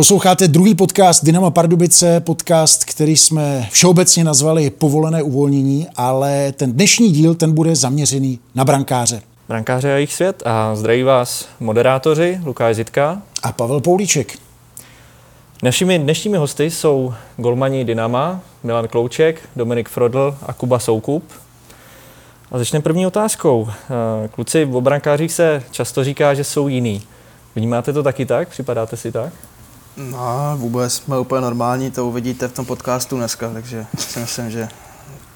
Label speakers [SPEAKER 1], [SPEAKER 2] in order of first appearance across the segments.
[SPEAKER 1] Posloucháte druhý podcast Dynama Pardubice, podcast, který jsme všeobecně nazvali Povolené uvolnění, ale ten dnešní díl ten bude zaměřený na brankáře.
[SPEAKER 2] Brankáře a jejich svět a zdraví vás moderátoři Lukáš Zitka
[SPEAKER 1] a Pavel Poulíček.
[SPEAKER 2] Našimi dnešními hosty jsou golmani Dynama, Milan Klouček, Dominik Frodl a Kuba Soukup. A začneme první otázkou. Eh, kluci, v obrankářích se často říká, že jsou jiný. Vnímáte to taky tak? Připadáte si tak?
[SPEAKER 3] No, vůbec jsme úplně normální, to uvidíte v tom podcastu dneska, takže si myslím, že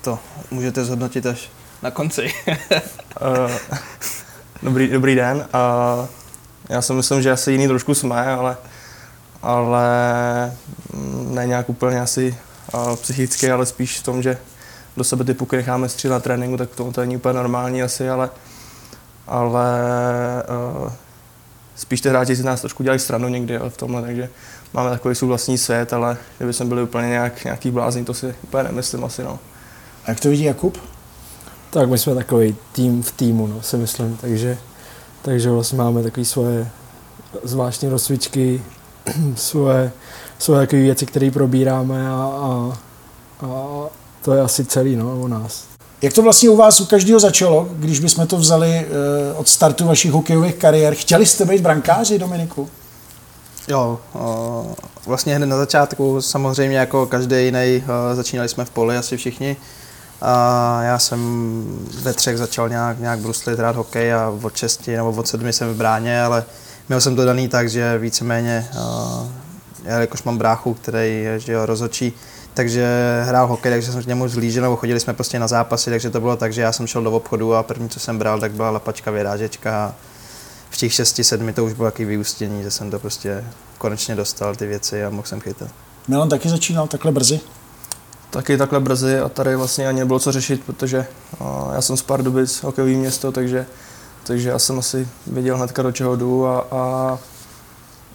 [SPEAKER 3] to můžete zhodnotit až na konci. uh,
[SPEAKER 4] dobrý, dobrý den. Uh, já si myslím, že asi jiný trošku jsme, ale, ale mm, ne nějak úplně asi uh, psychicky, ale spíš v tom, že do sebe ty puky necháme střílet na tréninku, tak to, to není úplně normální asi, ale, ale uh, spíš ty hráči si nás trošku dělají stranu někdy ale v tomhle, takže máme takový svůj vlastní svět, ale kdyby jsme byli úplně nějak, nějaký blázni, to si úplně nemyslím asi. No.
[SPEAKER 1] A jak to vidí Jakub?
[SPEAKER 5] Tak my jsme takový tým v týmu, no, si myslím, takže, takže vlastně máme takové svoje zvláštní rozcvičky, svoje, svoje takové věci, které probíráme a, a, a to je asi celý no, u nás.
[SPEAKER 1] Jak to vlastně u vás u každého začalo, když bychom to vzali uh, od startu vašich hokejových kariér? Chtěli jste být brankáři, Dominiku?
[SPEAKER 3] Jo, uh, vlastně hned na začátku, samozřejmě jako každý jiný, uh, začínali jsme v poli asi všichni. A já jsem ve třech začal nějak, nějak bruslit, hrát hokej a od šesti nebo od sedmi jsem v bráně, ale měl jsem to daný tak, že víceméně, já jakož mám bráchu, který je rozhodčí, takže hrál hokej, takže jsem k němu zlížil, nebo chodili jsme prostě na zápasy, takže to bylo tak, že já jsem šel do obchodu a první, co jsem bral, tak byla lapačka, vyrážečka a v těch šesti, sedmi to už bylo jaký vyústění, že jsem to prostě konečně dostal ty věci a mohl jsem chytat.
[SPEAKER 1] Milan taky začínal takhle brzy?
[SPEAKER 4] Taky takhle brzy a tady vlastně ani nebylo co řešit, protože já jsem z Pardubic, hokejový město, takže, takže já jsem asi věděl hnedka do čeho jdu a, a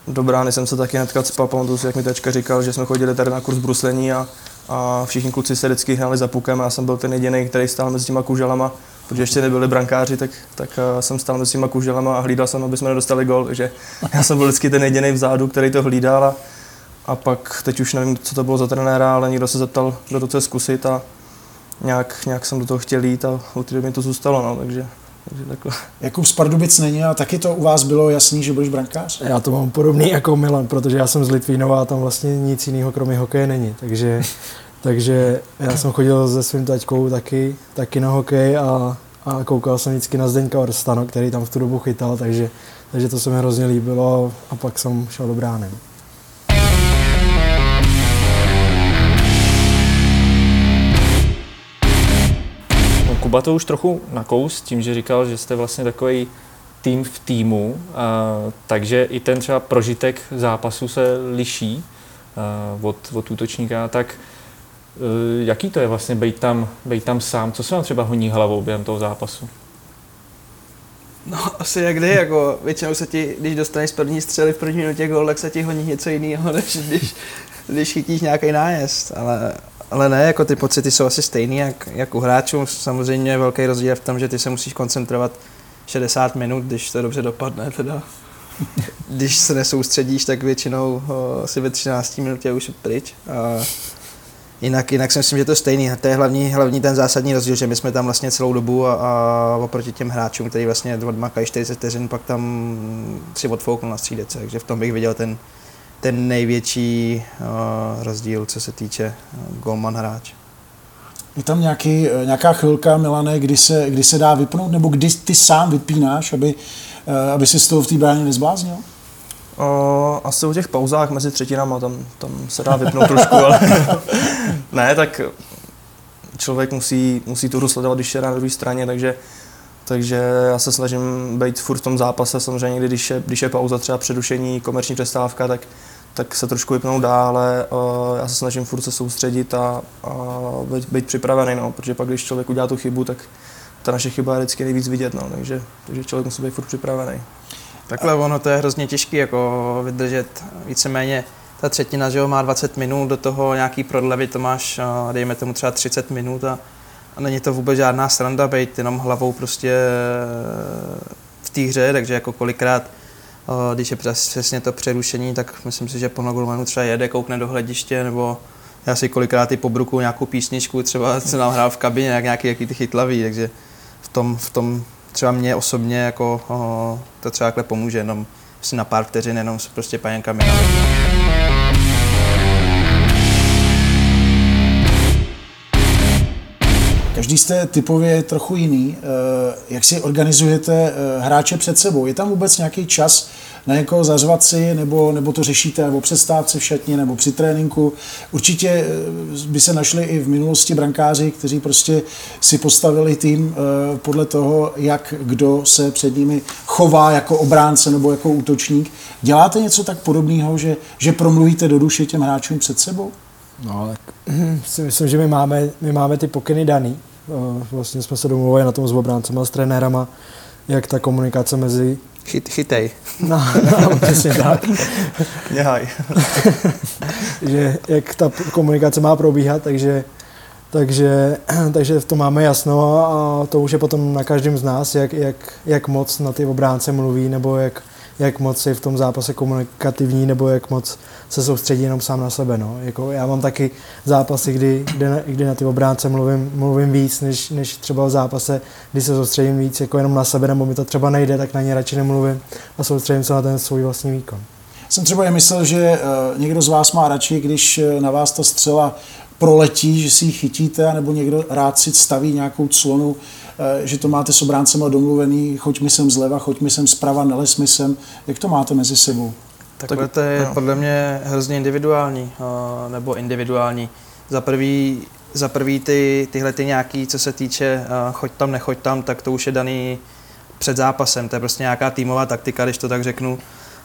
[SPEAKER 4] do brány jsem se taky hnedka cpal, pamatuju si, jak mi tačka říkal, že jsme chodili tady na kurz bruslení a, a všichni kluci se vždycky hráli za pukem a já jsem byl ten jediný, který stál mezi těma kuželama, protože ještě nebyli brankáři, tak, tak uh, jsem stál mezi těma kuželama a hlídal jsem, aby jsme nedostali gol, takže já jsem byl vždycky ten jediný vzadu, který to hlídal a, a pak teď už nevím, co to bylo za trenéra, ale někdo se zeptal, kdo to chce zkusit a nějak, nějak jsem do toho chtěl jít a u té to zůstalo, no, takže takže takhle.
[SPEAKER 1] Jakub z Pardubic není a taky to u vás bylo jasný, že budeš brankář?
[SPEAKER 5] Já to mám podobný jako Milan, protože já jsem z Litvínova a tam vlastně nic jiného kromě hokeje není. Takže, takže já jsem chodil se svým taťkou taky, taky na hokej a, a koukal jsem vždycky na Zdeňka Orstano, který tam v tu dobu chytal, takže, takže to se mi hrozně líbilo a pak jsem šel do brány.
[SPEAKER 2] Kuba to už trochu nakous tím, že říkal, že jste vlastně takový tým v týmu, takže i ten třeba prožitek zápasu se liší od, od útočníka, tak e, jaký to je vlastně být tam, být tam sám? Co se vám třeba honí hlavou během toho zápasu?
[SPEAKER 3] No, asi jak kdy, jako většinou se ti, když dostaneš z první střely v první minutě gol, tak se ti honí něco jiného, než když, když chytíš nějaký nájezd, ale ale ne, jako ty pocity jsou asi stejný jak, jak u hráčů. Samozřejmě je velký rozdíl v tom, že ty se musíš koncentrovat 60 minut, když to dobře dopadne teda. Když se nesoustředíš, tak většinou o, si ve 13 minutě už pryč. A jinak, jinak si myslím, že to je stejný. To je hlavní, hlavní ten zásadní rozdíl, že my jsme tam vlastně celou dobu a, a oproti těm hráčům, kteří vlastně odmakají 40 vteřin, pak tam si odfouknul na střídece. Takže v tom bych viděl ten, ten největší uh, rozdíl, co se týče uh, golman hráč.
[SPEAKER 1] Je tam nějaký, eh, nějaká chvilka, Milane, kdy se, kdy se dá vypnout, nebo kdy ty sám vypínáš, aby, uh, aby si z toho v té bráně nezbláznil?
[SPEAKER 4] Uh, asi u těch pauzách mezi třetinama, tam, tam se dá vypnout trošku, ale ne, tak člověk musí, musí tu hru sledovat, když je na druhé straně, takže takže já se snažím být furt v tom zápase, samozřejmě když je, když je pauza, třeba předušení, komerční přestávka, tak, tak se trošku vypnout dá, ale uh, já se snažím furt se soustředit a, a být, být připravený, no, protože pak když člověk udělá tu chybu, tak ta naše chyba je vždycky nejvíc vidět, no, takže, takže člověk musí být furt připravený.
[SPEAKER 3] Takhle ono to je hrozně těžké jako vydržet víceméně ta třetina, že jo, má 20 minut, do toho nějaký prodlevy to máš, dejme tomu třeba 30 minut a a není to vůbec žádná sranda být jenom hlavou prostě v té hře, takže jako kolikrát když je přesně to přerušení, tak myslím si, že plno golmanů třeba jede, koukne do hlediště, nebo já si kolikrát i pobruku nějakou písničku, třeba co nám hrál v kabině, jak nějaký jaký ty chytlavý, takže v tom, v tom třeba mě osobně jako uh, to třeba takhle pomůže, jenom si na pár vteřin, jenom se prostě paněnkami
[SPEAKER 1] Každý jste typově trochu jiný. Eh, jak si organizujete eh, hráče před sebou? Je tam vůbec nějaký čas na někoho zařvat si, nebo, nebo to řešíte nebo přestávce v šatně, nebo při tréninku? Určitě eh, by se našli i v minulosti brankáři, kteří prostě si postavili tým podle toho, jak kdo se před nimi chová jako obránce nebo jako útočník. Děláte něco tak podobného, že, že promluvíte do duše těm hráčům před sebou?
[SPEAKER 5] No, tak si myslím, že my máme, my máme ty pokyny daný. Vlastně jsme se domluvili na tom s obráncema, s trenérama, jak ta komunikace mezi...
[SPEAKER 3] Chyt, chytej.
[SPEAKER 5] No, no přesně tak.
[SPEAKER 4] Něhaj.
[SPEAKER 5] že jak ta komunikace má probíhat, takže, takže, takže v tom máme jasno a to už je potom na každém z nás, jak, jak, jak moc na ty obránce mluví, nebo jak, jak moc je v tom zápase komunikativní, nebo jak moc se soustředí jenom sám na sebe. No. Jako já mám taky zápasy, kdy, kdy, na, kdy na ty obránce mluvím, mluvím víc, než, než třeba v zápase, kdy se soustředím víc jako jenom na sebe, nebo mi to třeba nejde, tak na ně radši nemluvím a soustředím se na ten svůj vlastní výkon.
[SPEAKER 1] Jsem třeba je myslel, že uh, někdo z vás má radši, když eh, na vás ta střela proletí, že si ji chytíte, nebo někdo rád si staví nějakou clonu, eh, že to máte s obráncema domluvený, choď mi sem zleva, choď mi sem zprava, neles mi sem. Jak to máte mezi sebou?
[SPEAKER 3] Takhle tak, to je no. podle mě hrozně individuální, nebo individuální. Za prvý, za prvý ty, tyhle ty nějaký, co se týče choď tam, nechoď tam, tak to už je daný před zápasem. To je prostě nějaká týmová taktika, když to tak řeknu.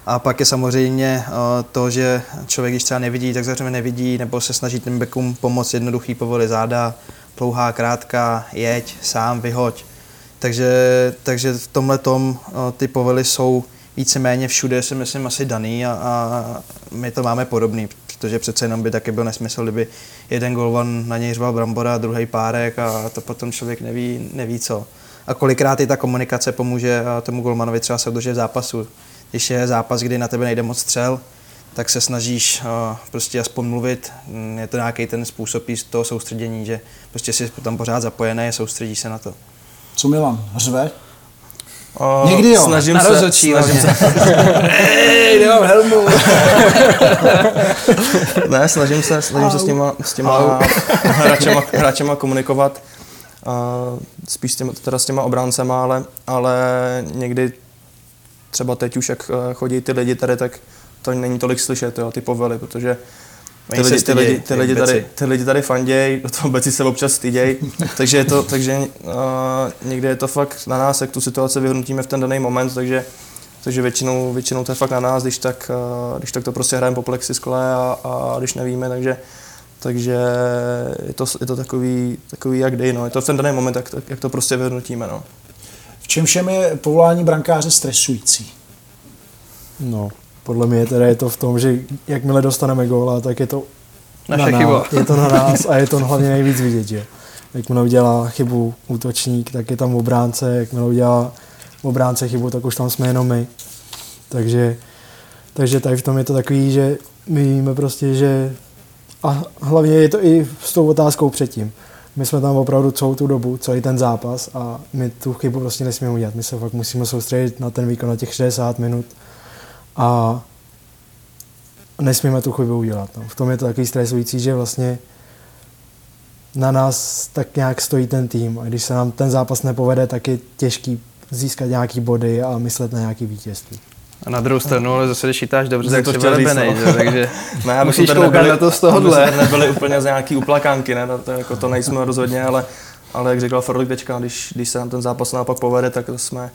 [SPEAKER 3] A pak je samozřejmě to, že člověk, když třeba nevidí, tak zřejmě nevidí, nebo se snaží tím bekům pomoct jednoduchý povoli záda, plouhá, krátká, jeď, sám, vyhoď. Takže, takže v tomhle tom ty povely jsou víceméně všude si myslím asi daný a, a my to máme podobný, protože přece jenom by taky byl nesmysl, kdyby jeden golvan na něj řval brambora, druhý párek a to potom člověk neví, neví co. A kolikrát i ta komunikace pomůže tomu golmanovi třeba se udržet v zápasu. Když je zápas, kdy na tebe nejde moc střel, tak se snažíš uh, prostě aspoň mluvit. Mm, je to nějaký ten způsob z toho soustředění, že prostě jsi tam pořád zapojený a soustředíš se na to.
[SPEAKER 1] Co Milan? Hřve?
[SPEAKER 4] O, Někdy jo. Snažím
[SPEAKER 3] na
[SPEAKER 4] se.
[SPEAKER 3] Rozhodčí,
[SPEAKER 4] snažím se.
[SPEAKER 3] Hej, nemám helmu.
[SPEAKER 4] ne, snažím se, snažím se s těma, s těma hráčema, hráčema komunikovat. Uh, spíš s těma, teda s těma obráncema, ale, ale někdy třeba teď už, jak eh, chodí ty lidi tady, tak to není tolik slyšet, jo, ty povely, protože ty lidi, ty, lidi, ty, lidi tady, ty lidi tady fanděj, do toho beci se občas styděj, takže, je to, takže uh, někdy je to fakt na nás, jak tu situaci vyhodnotíme v ten daný moment, takže, takže většinou, většinou to je fakt na nás, když tak, uh, když tak to prostě hrajeme po plexiskle a, a když nevíme, takže, takže je to, je to takový, takový jak dej, no. je to v ten daný moment, jak, jak to prostě vyhodnotíme. No.
[SPEAKER 1] V čem všem je povolání brankáře stresující?
[SPEAKER 5] No, podle mě teda je to v tom, že jakmile dostaneme góla, tak je to
[SPEAKER 3] Naše
[SPEAKER 5] na
[SPEAKER 3] chyba.
[SPEAKER 5] nás, je to na nás a je to hlavně nejvíc vidět, že jakmile udělá chybu útočník, tak je tam obránce, jakmile udělá obránce chybu, tak už tam jsme jenom my. Takže, takže tady v tom je to takový, že my víme prostě, že a hlavně je to i s tou otázkou předtím. My jsme tam opravdu celou tu dobu, celý ten zápas a my tu chybu prostě nesmíme udělat. My se fakt musíme soustředit na ten výkon na těch 60 minut a nesmíme tu chybu udělat. No. V tom je to takový stresující, že vlastně na nás tak nějak stojí ten tým a když se nám ten zápas nepovede, tak je těžký získat nějaký body a myslet na nějaký vítězství.
[SPEAKER 3] A na druhou stranu, ale zase když chytáš dobře, tak
[SPEAKER 4] to
[SPEAKER 3] jsi velebenej,
[SPEAKER 4] no.
[SPEAKER 3] že? takže
[SPEAKER 4] Ne,
[SPEAKER 3] musíš
[SPEAKER 4] tady
[SPEAKER 3] koukat
[SPEAKER 4] nebyli-
[SPEAKER 3] na to z tohohle.
[SPEAKER 4] jsme nebyli úplně z nějaký uplakánky, ne? To, jako to nejsme rozhodně, ale, ale jak říkal Frolik teďka, když, když se nám ten zápas naopak povede, tak jsme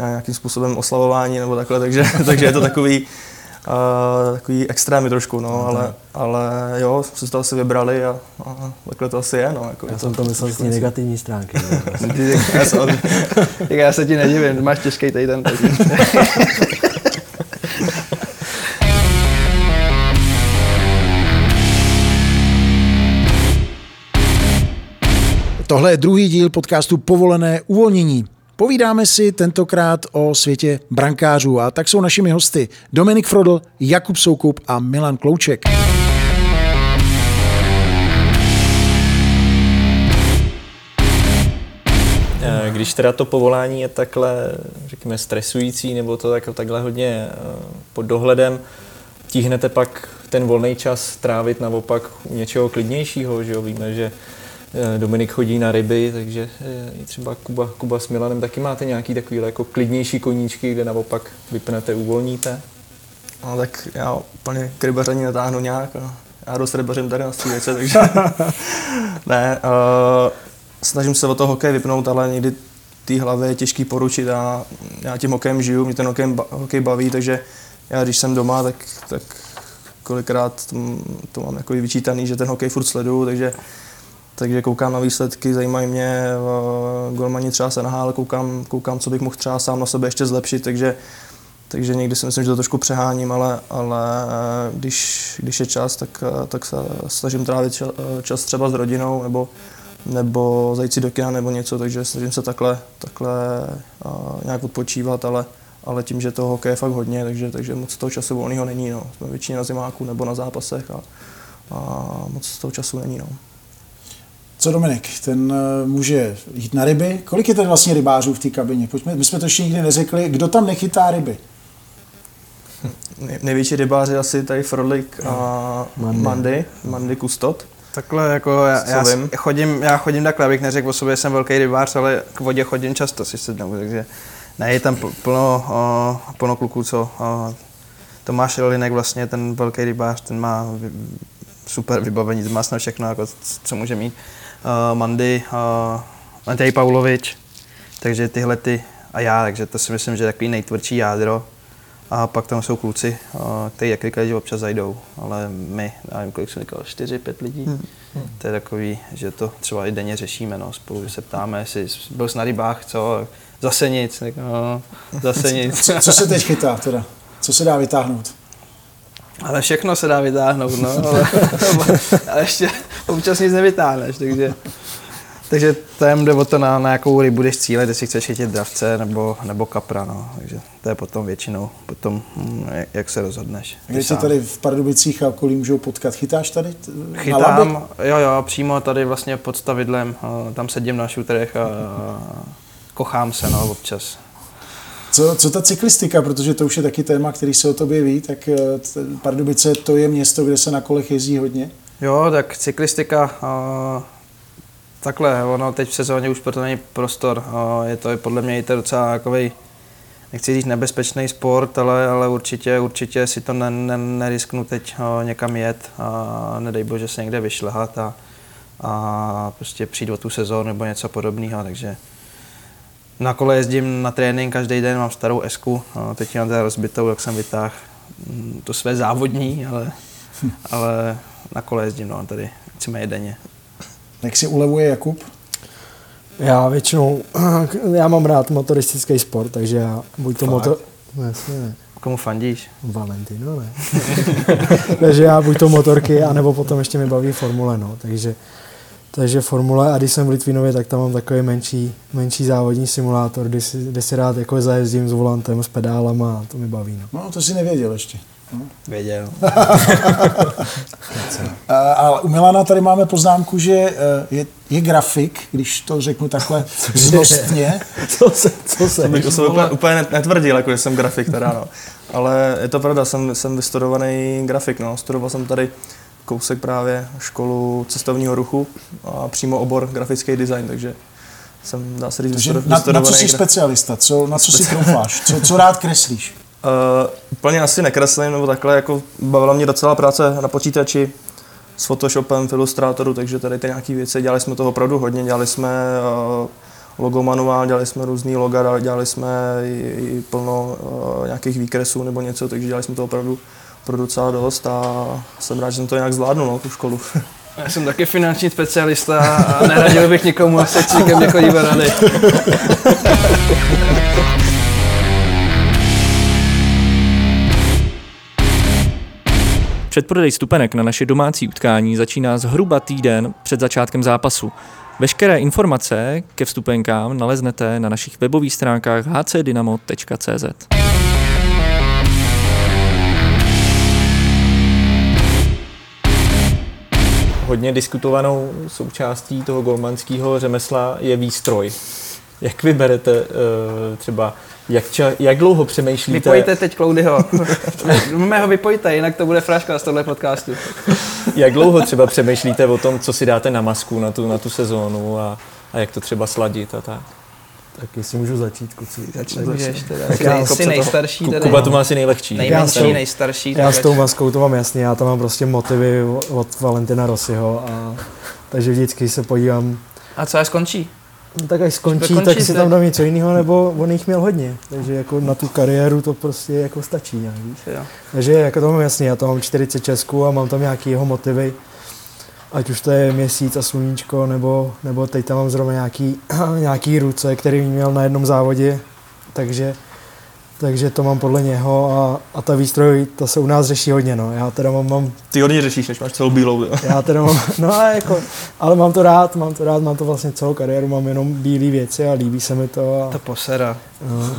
[SPEAKER 4] nějakým způsobem oslavování nebo takhle, takže, takže je to takový, uh, takový extrémy trošku, no, ale, ale jo, jsme si to asi vybrali a, a takhle to asi je, no. Jako
[SPEAKER 5] Já
[SPEAKER 4] je
[SPEAKER 5] jsem to myslel z té negativní stránky. že?
[SPEAKER 3] Ty- já, jsem, tak já se ti nedivím, máš těžký týden. tak-
[SPEAKER 1] Tohle je druhý díl podcastu Povolené uvolnění. Povídáme si tentokrát o světě brankářů a tak jsou našimi hosty Dominik Frodl, Jakub Soukup a Milan Klouček.
[SPEAKER 2] Eh, Když teda to povolání je takhle, řekněme, stresující, nebo to tak, takhle hodně eh, pod dohledem, tíhnete pak ten volný čas trávit naopak u něčeho klidnějšího, že jo? Víme, že Dominik chodí na ryby, takže eh, i třeba Kuba, Kuba s Milanem taky máte nějaký takový jako klidnější koníčky, kde naopak vypnete, uvolníte.
[SPEAKER 4] No tak já úplně k rybaření netáhnu nějak. No. Já dost rybařím tady na střílece, takže ne. Uh, snažím se o to hokej vypnout, ale někdy té hlavě je těžký poručit a já tím hokejem žiju, mě ten hokej, hokej baví, takže já když jsem doma, tak, tak kolikrát to, to mám jako vyčítaný, že ten hokej furt sleduju, takže takže koukám na výsledky, zajímají mě, uh, golmani třeba se nahál, koukám, koukám, co bych mohl třeba sám na sebe ještě zlepšit, takže takže někdy si myslím, že to trošku přeháním, ale, ale když, když je čas, tak, tak se snažím trávit čas třeba s rodinou nebo, nebo zajít si do kina nebo něco, takže snažím se takhle, takhle nějak odpočívat, ale, ale tím, že toho hokeje je fakt hodně, takže, takže moc toho času volného není. No. Jsme většině na zimáku nebo na zápasech a, a moc toho času není. No.
[SPEAKER 1] Co Dominik, ten může jít na ryby? Kolik je tady vlastně rybářů v té kabině? Pojďme, my jsme to ještě nikdy neřekli. Kdo tam nechytá ryby?
[SPEAKER 4] největší rybáři asi tady Frodlik a Mandy, Mandy, Mandy Kustot.
[SPEAKER 3] Takhle jako já, já, chodím, já chodím takhle, abych neřekl o sobě, jsem velký rybář, ale k vodě chodím často si sednou, takže ne, je tam plno, o, plno kluků, co o, Tomáš Rolinek vlastně, ten velký rybář, ten má super vybavení, ten má snad všechno, jako, co může mít. Uh, Mandy, uh, Matej Paulovič, takže tyhle ty a já, takže to si myslím, že je takový nejtvrdší jádro. A pak tam jsou kluci, kteří jak říkají, že občas zajdou, ale my, já nevím, kolik jsem říkal, čtyři, pět lidí. Hmm. To je takový, že to třeba i denně řešíme, no, spolu se ptáme, jestli byl jsi na rybách, co, zase nic, tak, no, zase nic.
[SPEAKER 1] Co, co se teď chytá teda? Co se dá vytáhnout?
[SPEAKER 3] Ale všechno se dá vytáhnout, no, ale, ale ještě občas nic nevytáhneš, takže takže tam jde o to, na, na jakou rybu budeš cílet, jestli chceš chytit dravce nebo, nebo kapra. No. Takže to je potom většinou, potom, hm, jak, jak se rozhodneš.
[SPEAKER 1] Kde tě tady v Pardubicích a okolí můžou potkat? Chytáš tady?
[SPEAKER 3] Chytám, jo, jo, přímo tady vlastně pod stavidlem, tam sedím na šuterech a, a kochám se no, občas.
[SPEAKER 1] Co, co ta cyklistika, protože to už je taky téma, který se o tobě ví, tak eh, Pardubice to je město, kde se na kolech jezdí hodně?
[SPEAKER 3] Jo, tak cyklistika, Takhle, ono teď v sezóně už proto není prostor. Je to podle mě i to docela takový, nechci říct nebezpečný sport, ale, ale určitě, určitě si to ne, ne, nerisknu teď někam jet a nedej bože se někde vyšlehat a, a prostě přijít o tu sezónu nebo něco podobného, takže na kole jezdím na trénink každý den, mám starou esku, teď mám teda rozbitou, jak jsem vytáhl mm, to své závodní, ale, ale na kole jezdím no, tady víceméně denně.
[SPEAKER 1] Jak si ulevuje Jakub?
[SPEAKER 5] Já většinou, já mám rád motoristický sport, takže já buď to motor...
[SPEAKER 3] No, jasně ne. Komu fandíš?
[SPEAKER 5] Valentino, ne. takže já buď to motorky, anebo potom ještě mi baví formule, no. Takže, takže formule a když jsem v Litvinově, tak tam mám takový menší, menší závodní simulátor, kde si, kde si rád jako zajezdím s volantem, s pedálama a to mi baví, no.
[SPEAKER 1] No, to si nevěděl ještě. No.
[SPEAKER 3] Věděl.
[SPEAKER 1] a u Milana tady máme poznámku, že eh, je, je grafik, když to řeknu takhle znostně.
[SPEAKER 5] co se, co se?
[SPEAKER 4] To bych jsem úplně, úplně netvrdil, jako že jsem grafik teda, no. Ale je to pravda, jsem, jsem vystudovaný grafik, no. Studoval jsem tady kousek právě školu cestovního ruchu a přímo obor grafický design, takže jsem, dá se říct,
[SPEAKER 1] na, na co jsi specialista? Co, na co si troufáš? Co, co rád kreslíš?
[SPEAKER 4] Uh, úplně asi nekreslím, nebo takhle, jako bavila mě docela práce na počítači s Photoshopem v Illustratoru, takže tady ty nějaké věci, dělali jsme toho opravdu hodně, dělali jsme uh, logo manuál, dělali jsme různý loga, dělali jsme i, i plno uh, nějakých výkresů nebo něco, takže dělali jsme to opravdu pro docela dost a jsem rád, že jsem to nějak zvládnul, no, tu školu.
[SPEAKER 3] Já jsem taky finanční specialista a neradil bych nikomu, asi si ke mně chodí rady.
[SPEAKER 2] Předprodej stupenek na naše domácí utkání začíná zhruba týden před začátkem zápasu. Veškeré informace ke vstupenkám naleznete na našich webových stránkách hcdynamo.cz. Hodně diskutovanou součástí toho golmanskného řemesla je výstroj. Jak vyberete uh, třeba, jak, ča, jak dlouho přemýšlíte?
[SPEAKER 3] Vypojte teď Cloudyho. Ho vypojte, jinak to bude fraška z tohle podcastu.
[SPEAKER 2] jak dlouho třeba přemýšlíte o tom, co si dáte na masku na tu, na tu sezónu a, a jak to třeba sladit a tak?
[SPEAKER 5] Tak jestli můžu začít, kluci.
[SPEAKER 3] Začni, můžeš teda.
[SPEAKER 5] Tak já
[SPEAKER 3] jsi
[SPEAKER 5] to-
[SPEAKER 3] nejstarší tady.
[SPEAKER 2] Kuba to má asi nejlehčí.
[SPEAKER 3] Nejmenší,
[SPEAKER 5] Já s
[SPEAKER 3] nejstarší.
[SPEAKER 5] Já s tou maskou to mám jasný, já tam mám prostě motivy od Valentina Rossiho a takže vždycky se podívám,
[SPEAKER 3] A co až skončí?
[SPEAKER 5] No tak až skončí,
[SPEAKER 3] Skončí
[SPEAKER 5] tak si tam dám něco jiného, nebo on jich měl hodně, takže jako na tu kariéru to prostě jako stačí nějak, víš.
[SPEAKER 3] Jo.
[SPEAKER 5] Takže jako to mám jasný, já to mám 40 Česků a mám tam nějaký jeho motivy, ať už to je měsíc a sluníčko, nebo, nebo teď tam mám zrovna nějaký, nějaký ruce, který měl na jednom závodě, takže, takže to mám podle něho a, a ta výstroj, ta se u nás řeší hodně, no. Já teda mám, mám
[SPEAKER 4] Ty hodně řešíš, než máš celou bílou. jo.
[SPEAKER 5] já teda mám, no a jako, ale mám to rád, mám to rád, mám to vlastně celou kariéru, mám jenom bílé věci a líbí se mi to a,
[SPEAKER 3] To posera.
[SPEAKER 5] no,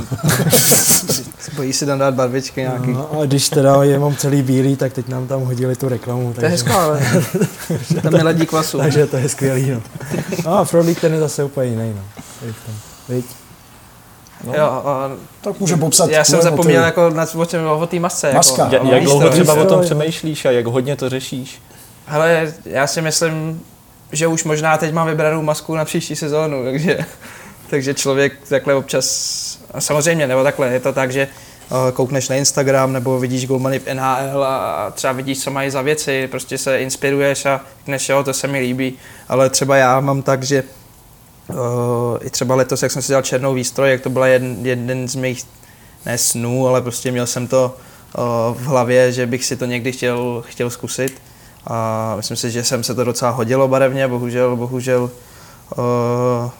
[SPEAKER 3] Bojí se tam dát barvičky nějaký.
[SPEAKER 5] no, a když teda je mám celý bílý, tak teď nám tam hodili tu reklamu,
[SPEAKER 3] To je hezká, ale tam je ledí kvasu.
[SPEAKER 5] takže to je skvělý, no. No a Frodlík ten je zase úplně jiný, no. Tam, viď?
[SPEAKER 2] No.
[SPEAKER 3] Jo, a
[SPEAKER 1] Tak může popsat.
[SPEAKER 3] já jsem zapomněl jako na, o, čem, o té masce.
[SPEAKER 1] Maska.
[SPEAKER 3] Jako,
[SPEAKER 2] Jak,
[SPEAKER 3] a
[SPEAKER 2] jak dlouho třeba o tom přemýšlíš a jak hodně to řešíš?
[SPEAKER 3] Hele, já si myslím, že už možná teď mám vybranou masku na příští sezónu, takže, takže člověk takhle občas, a samozřejmě, nebo takhle, je to tak, že eh, koukneš na Instagram nebo vidíš golmany v NHL a třeba vidíš, co mají za věci, prostě se inspiruješ a řekneš, jo, to se mi líbí, ale třeba já mám tak, že i třeba letos, jak jsem si dělal černou výstroj, jak to byl jeden, jeden z mých, ne snů, ale prostě měl jsem to uh, v hlavě, že bych si to někdy chtěl, chtěl zkusit. A myslím si, že jsem se to docela hodilo barevně, bohužel, bohužel uh,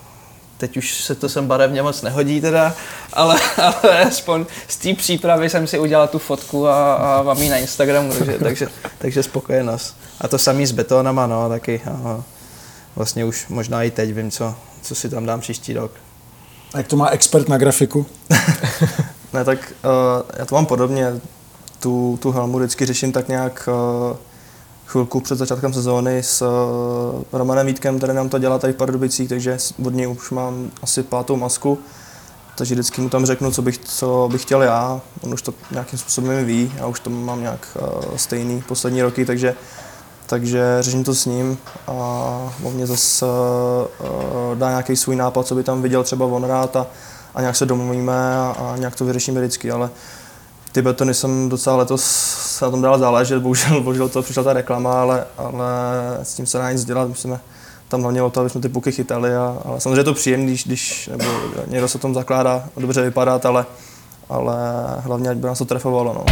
[SPEAKER 3] teď už se to sem barevně moc nehodí teda, ale, ale aspoň z té přípravy jsem si udělal tu fotku a, a mám ji na Instagramu, takže, takže, takže spokojenost. A to samý s betonama, no, taky. Aha. Vlastně už možná i teď vím, co, co si tam dám příští rok.
[SPEAKER 1] A jak to má expert na grafiku?
[SPEAKER 4] Ne, tak uh, já to mám podobně. Tu, tu helmu vždycky řeším tak nějak uh, chvilku před začátkem sezóny s uh, Romanem Vítkem, který nám to dělá tady v Pardubicích, takže od něj už mám asi pátou masku. Takže vždycky mu tam řeknu, co bych, co bych chtěl já. On už to nějakým způsobem ví, já už to mám nějak uh, stejný poslední roky, takže takže řeším to s ním a on mě zase uh, dá nějaký svůj nápad, co by tam viděl třeba on rád a, a nějak se domluvíme a, a nějak to vyřešíme vždycky, ale ty betony jsem docela letos se na tom dál záležet, bohužel, bohužel to přišla ta reklama, ale, ale s tím se dá nic dělat, musíme tam hlavně o to, aby jsme ty puky chytali, a, ale samozřejmě je to příjemné, když, když nebo někdo se tom zakládá dobře vypadat, ale, ale hlavně, ať by nás to trefovalo. No.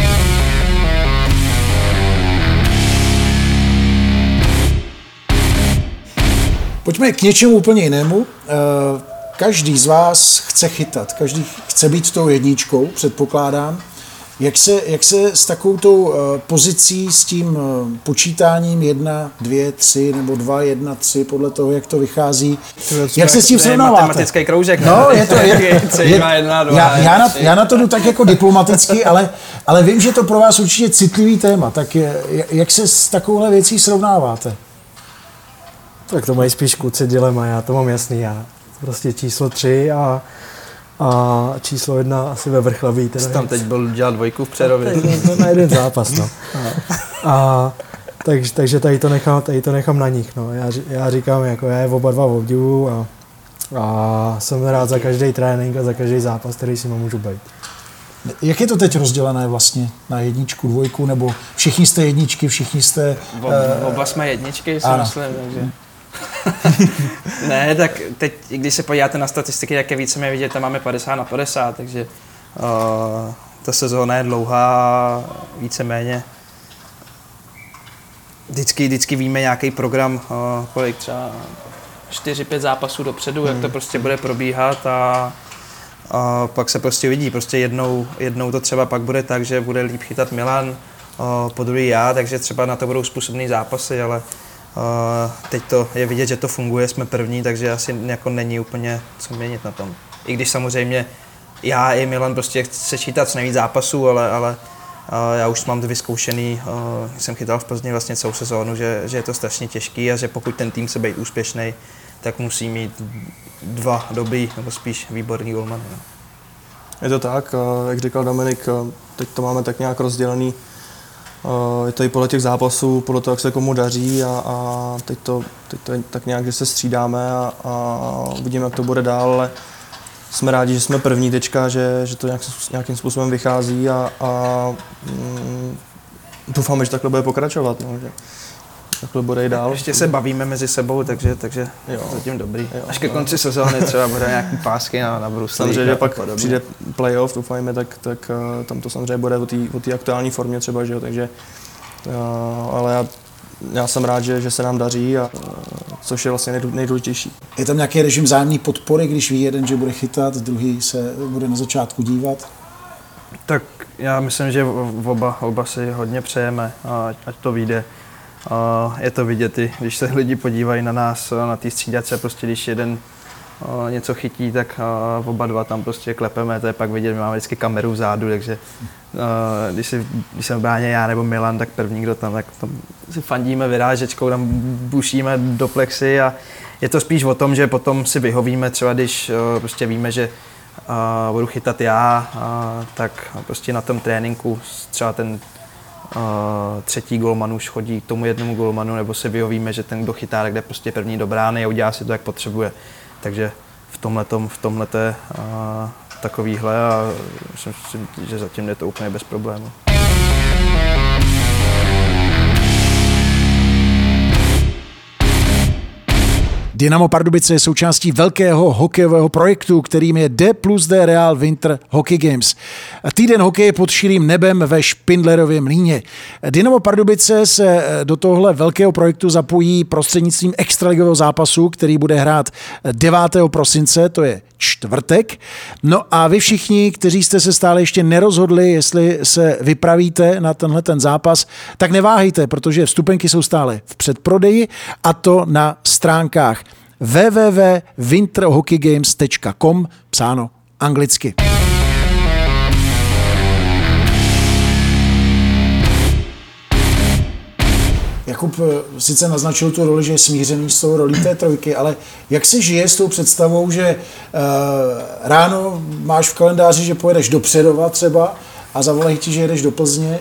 [SPEAKER 1] Pojďme k něčemu úplně jinému. Eh, Každý z vás chce chytat, každý chce být tou jedničkou, předpokládám. Jak se, jak se s takovou tou eh, pozicí, s tím eh, počítáním jedna, dvě, tři nebo dva, jedna, tři, podle toho, jak to vychází, jak se s tím
[SPEAKER 3] To je
[SPEAKER 1] srovnáváte?
[SPEAKER 3] matematický kroužek.
[SPEAKER 1] No, je to, je, je, já, já, na, já na to jdu tak jako diplomaticky, ale, ale vím, že to pro vás určitě citlivý téma. Tak je, jak se s takovouhle věcí srovnáváte?
[SPEAKER 5] Tak to mají spíš kluci dilema, já to mám jasný, já prostě číslo tři a, a číslo jedna asi ve vrchlaví. Teda
[SPEAKER 3] Jsi tam teď byl dělat dvojku v Přerově.
[SPEAKER 5] To na jeden zápas, no. A, takže, takže tady to nechám, tady to nechám na nich, no. Já, já říkám, jako já je oba dva obdivu a, a jsem rád za každý trénink a za každý zápas, který si můžu být.
[SPEAKER 1] Jak je to teď rozdělené vlastně na jedničku, dvojku, nebo všichni jste jedničky, všichni jste...
[SPEAKER 3] Ob, oba jsme jedničky, si
[SPEAKER 1] ano.
[SPEAKER 3] myslím, takže... ne, tak teď, když se podíváte na statistiky, jak je více vidět, tam máme 50 na 50, takže uh, ta sezóna je dlouhá, víceméně. Vždycky, vždycky víme nějaký program, uh, kolik třeba 4-5 zápasů dopředu, hmm. jak to prostě bude probíhat a, a pak se prostě vidí. Prostě jednou, jednou to třeba pak bude tak, že bude líp chytat Milan, o, po druhý já, takže třeba na to budou způsobný zápasy, ale Uh, teď to je vidět, že to funguje, jsme první, takže asi jako není úplně co měnit na tom. I když samozřejmě já i Milan prostě chce čítat nejvíc zápasů, ale, ale já už mám to vyzkoušený, jsem chytal v Plzni vlastně celou sezónu, že, že je to strašně těžký a že pokud ten tým se být úspěšný, tak musí mít dva dobrý, nebo spíš výborný golmany. No.
[SPEAKER 4] Je to tak, jak říkal Dominik, teď to máme tak nějak rozdělený. Eh, je to i podle těch zápasů, podle toho, jak se komu daří a, a teď, to, teď to je tak nějak, že se střídáme a, a uvidíme, jak to bude dál, ale jsme rádi, že jsme první tečka, že, že to nějak, nějakým způsobem vychází a, a mm, doufáme, že takhle bude pokračovat. No, že takhle bude i dál.
[SPEAKER 3] Ještě se bavíme mezi sebou, takže, takže jo. zatím dobrý. Jo, Až ke konci sezóny třeba bude nějaký pásky na, na bruslík.
[SPEAKER 4] Samozřejmě, že pak podobně. přijde playoff, doufajme, tak, tak uh, tam to samozřejmě bude o té aktuální formě třeba, že jo, takže uh, ale já já jsem rád, že, že se nám daří, a, což je vlastně nejdůležitější.
[SPEAKER 1] Je tam nějaký režim vzájemné podpory, když ví jeden, že bude chytat, druhý se bude na začátku dívat?
[SPEAKER 3] Tak já myslím, že oba, oba si hodně přejeme, ať to vyjde. Je to vidět, když se lidi podívají na nás, na té střídace, prostě když jeden něco chytí, tak oba dva tam prostě klepeme, to je pak vidět, my máme vždycky kameru vzadu, takže když, si, když jsem bráně já nebo Milan, tak první, kdo tam, tak tam si fandíme vyrážečkou, tam bušíme do plexy a je to spíš o tom, že potom si vyhovíme, třeba když prostě víme, že budu chytat já, tak prostě na tom tréninku třeba ten třetí golman už chodí k tomu jednomu golmanu, nebo se vyhovíme, že ten, kdo chytá, tak jde prostě první do brány a udělá si to, jak potřebuje. Takže v tomhletom, v tomhlete takovýhle a myslím si, že zatím je to úplně bez problému.
[SPEAKER 1] Dynamo Pardubice je součástí velkého hokejového projektu, kterým je D plus D Real Winter Hockey Games. Týden hokeje pod širým nebem ve Špindlerově mlíně. Dynamo Pardubice se do tohle velkého projektu zapojí prostřednictvím extraligového zápasu, který bude hrát 9. prosince, to je čtvrtek. No a vy všichni, kteří jste se stále ještě nerozhodli, jestli se vypravíte na tenhle ten zápas, tak neváhejte, protože vstupenky jsou stále v předprodeji a to na stránkách www.winterhockeygames.com psáno anglicky. Jakub eh, sice naznačil tu roli, že je smířený s tou rolí té trojky, ale jak se žije s tou představou, že uh, ráno máš v kalendáři, že pojedeš do Předova třeba a zavolají ti, že jedeš do Plzně. Uh,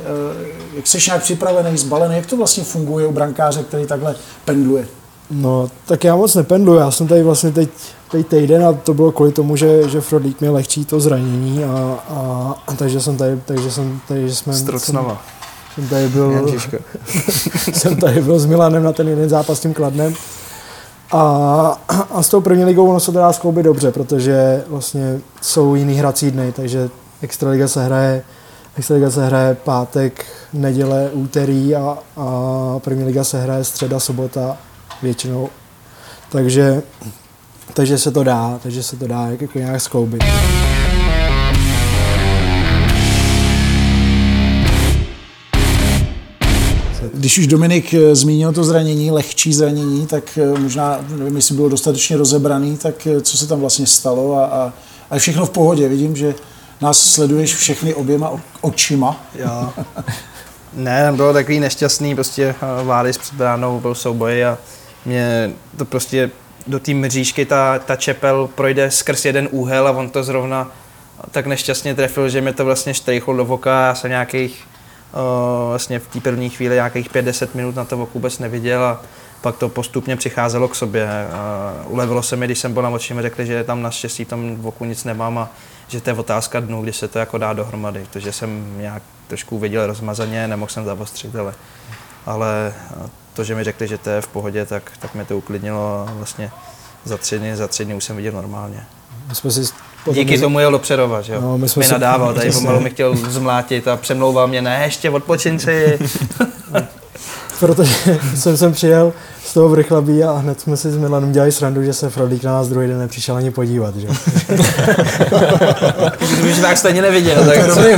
[SPEAKER 1] jak jsi nějak připravený, zbalený? Jak to vlastně funguje u brankáře, který takhle pendluje?
[SPEAKER 5] No, tak já moc nependluji. Já jsem tady vlastně teď, teď týden a to bylo kvůli tomu, že, že Frodlík měl lehčí to zranění a, a, a takže jsem tady, takže jsem tady, že jsme...
[SPEAKER 3] Strocnava.
[SPEAKER 5] Jsem tady byl, jsem tady byl s Milanem na ten jeden zápas s tím Kladnem. A, a s tou první ligou ono se to dá skloubit dobře, protože vlastně jsou jiný hrací dny, takže Extraliga se hraje Extraliga se hraje pátek, neděle, úterý a, a první liga se hraje středa, sobota většinou. Takže, takže se to dá, takže se to dá jako nějak skloubit.
[SPEAKER 1] Když už Dominik eh, zmínil to zranění, lehčí zranění, tak eh, možná, nevím, jestli bylo dostatečně rozebraný, tak eh, co se tam vlastně stalo a, a, a všechno v pohodě. Vidím, že nás sleduješ všechny oběma očima.
[SPEAKER 3] Jo. Ne, bylo takový nešťastný, prostě vády s předbránou, byl souboj a mě to prostě do té mřížky ta, ta čepel projde skrz jeden úhel a on to zrovna tak nešťastně trefil, že mi to vlastně štrejchlo do voka a se nějakých uh, vlastně v té první chvíli nějakých 5-10 minut na to vok vůbec neviděl a pak to postupně přicházelo k sobě. Uh, ulevilo se mi, když jsem byl na očím, řekli, že tam naštěstí tam v oku nic nemám a že to je otázka dnu, kdy se to jako dá dohromady. Takže jsem nějak trošku viděl rozmazaně, nemohl jsem zavostřit, ale, ale to, že mi řekli, že to je v pohodě, tak, tak mě to uklidnilo a vlastně za tři dny, za tři dny už jsem viděl normálně.
[SPEAKER 5] My jsme si
[SPEAKER 3] Díky mezi... tomu jel do Přerova, že jo? No, my jsme mi nadával, tady pomalu mi chtěl zmlátit a přemlouval mě, ne, ještě odpočin si.
[SPEAKER 5] Protože jsem sem přijel z toho v Rychlabí a hned jsme si s Milanem dělali srandu, že se Frodík na nás druhý den nepřišel ani podívat, že
[SPEAKER 3] Kdybyš tak stejně neviděl. Tak
[SPEAKER 1] dobrý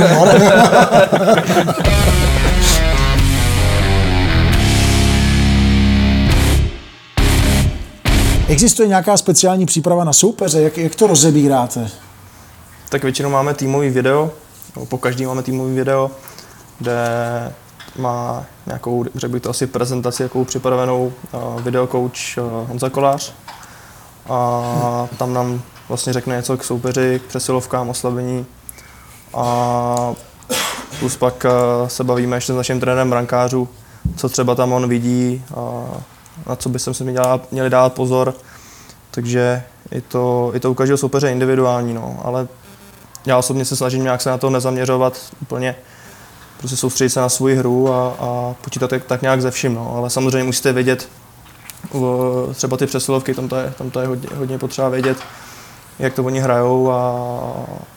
[SPEAKER 1] Existuje nějaká speciální příprava na soupeře? Jak, jak to rozebíráte?
[SPEAKER 4] Tak většinou máme týmový video, po každý máme týmový video, kde má nějakou, řekl bych to asi prezentaci, jakou připravenou uh, videokouč uh, Honza Kolář. A tam nám vlastně řekne něco k soupeři, k přesilovkám, oslabení. A plus pak uh, se bavíme ještě s naším trenérem brankářů, co třeba tam on vidí, na co by se měli, měli dát pozor. Takže je to, je to u každého soupeře individuální, no. ale já osobně se snažím nějak se na to nezaměřovat úplně, prostě soustředit se na svou hru a, a počítat tak, tak nějak ze vším, no. ale samozřejmě musíte vědět, třeba ty přesilovky, tam to je, tam to je hodně, hodně potřeba vědět, jak to oni hrajou, a,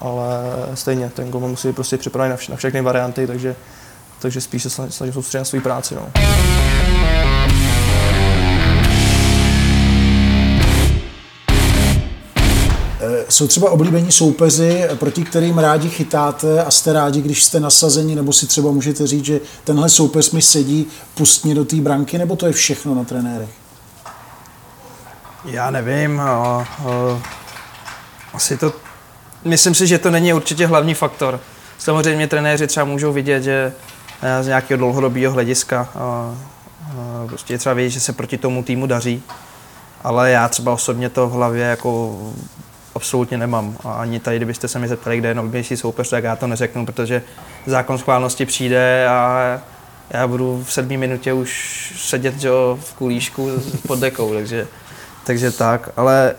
[SPEAKER 4] ale stejně ten gol musí být prostě připravený na, vš- na všechny varianty, takže, takže spíš se snažím soustředit na svou práci. No.
[SPEAKER 1] Jsou třeba oblíbení soupeři, proti kterým rádi chytáte a jste rádi, když jste nasazeni, nebo si třeba můžete říct, že tenhle soupeř mi sedí, pustně do té branky, nebo to je všechno na trenérech?
[SPEAKER 3] Já nevím, o, o, asi to, myslím si, že to není určitě hlavní faktor. Samozřejmě trenéři třeba můžou vidět, že eh, z nějakého dlouhodobého hlediska o, o, prostě třeba vědět, že se proti tomu týmu daří, ale já třeba osobně to v hlavě jako absolutně nemám. A ani tady, kdybyste se mi zeptali, kde je nejbližší soupeř, tak já to neřeknu, protože zákon schválnosti přijde a já budu v sedmé minutě už sedět že, v kulíšku pod dekou, takže, takže tak. Ale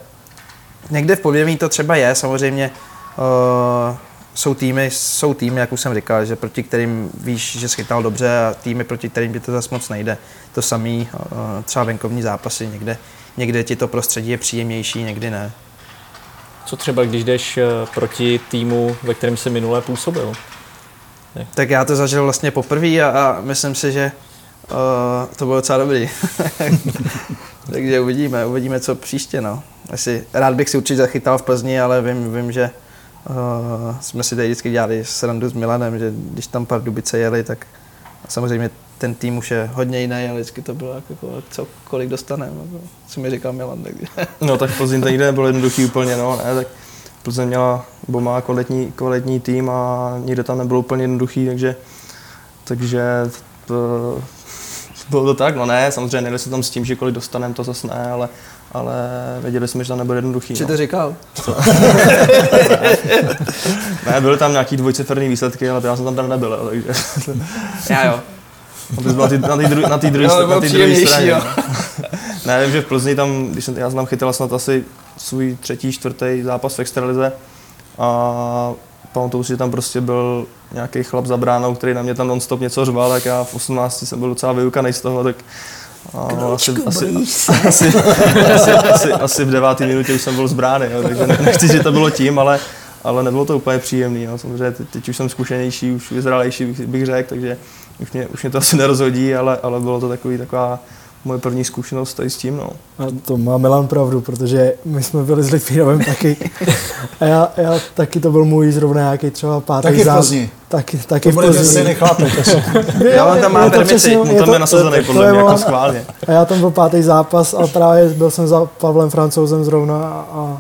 [SPEAKER 3] někde v povědomí to třeba je, samozřejmě uh, jsou týmy, jsou týmy, jak už jsem říkal, že proti kterým víš, že schytal dobře a týmy, proti kterým ti to zase moc nejde. To samý, uh, třeba venkovní zápasy, někde, někde ti to prostředí je příjemnější, někdy ne.
[SPEAKER 2] Co třeba, když jdeš eh, proti týmu, ve kterém se minule působil?
[SPEAKER 3] Tak já to zažil vlastně poprvé a, a myslím si, že uh, to bylo docela dobrý. Takže uvidíme, uvidíme, co příště. No. Asi, rád bych si určitě zachytal v Plzni, ale vím, vím že uh, jsme si tady vždycky dělali srandu s Milanem, že když tam Pardubice jeli, tak samozřejmě ten tým už je hodně jiný, ale vždycky to bylo jako, co, kolik dostaneme, jako, co mi říkal Milan. Takže.
[SPEAKER 4] No tak Plzeň to nikdy nebylo jednoduchý úplně, no, ne, tak Plzeň měla, bo má kvalitní, kvalitní tým a nikde tam nebylo úplně jednoduchý, takže, takže to, bylo to tak, no ne, samozřejmě nejde se tam s tím, že kolik dostaneme, to zase ne, ale, ale věděli jsme, že to nebude jednoduchý.
[SPEAKER 3] Co
[SPEAKER 4] no.
[SPEAKER 3] to říkal?
[SPEAKER 4] Ne, byly tam nějaký dvojciferný výsledky, ale já jsem tam teda nebyl, takže
[SPEAKER 3] Já jo.
[SPEAKER 4] Abys byl na té dru- druhé straně.
[SPEAKER 3] jo.
[SPEAKER 4] no. ne, vím, že v Plzni tam, když jsem, já jsem tam chytil snad asi svůj třetí, čtvrtý zápas v extralize a pamatuju si, že tam prostě byl nějaký chlap za bránou, který na mě tam nonstop něco řval, tak já v 18 jsem byl docela vyukaný z toho, tak a asi, asi, asi, asi, asi, asi, v deváté minutě už jsem byl z brány, jo, takže ne- nechci, že to bylo tím, ale, ale nebylo to úplně příjemný. Jo. Samozřejmě teď, teď už jsem zkušenější, už vyzralejší bych, bych řekl, takže už mě, už mě to asi nerozhodí, ale, ale bylo to takový, taková moje první zkušenost tady s tím. No.
[SPEAKER 5] A to má Milan pravdu, protože my jsme byli s Litvínovem taky. A já, já taky to byl můj zrovna nějaký třeba pátý
[SPEAKER 1] Taky v
[SPEAKER 5] záp-
[SPEAKER 1] Plzni.
[SPEAKER 5] Taky, taky
[SPEAKER 1] To
[SPEAKER 5] v Plzni.
[SPEAKER 1] asi.
[SPEAKER 3] Já vám tam mám
[SPEAKER 5] Je to
[SPEAKER 3] permici,
[SPEAKER 4] tam
[SPEAKER 5] to-
[SPEAKER 4] je nasazený podle mě jako schválně.
[SPEAKER 5] A já tam byl pátý zápas a právě byl jsem za Pavlem Francouzem zrovna a,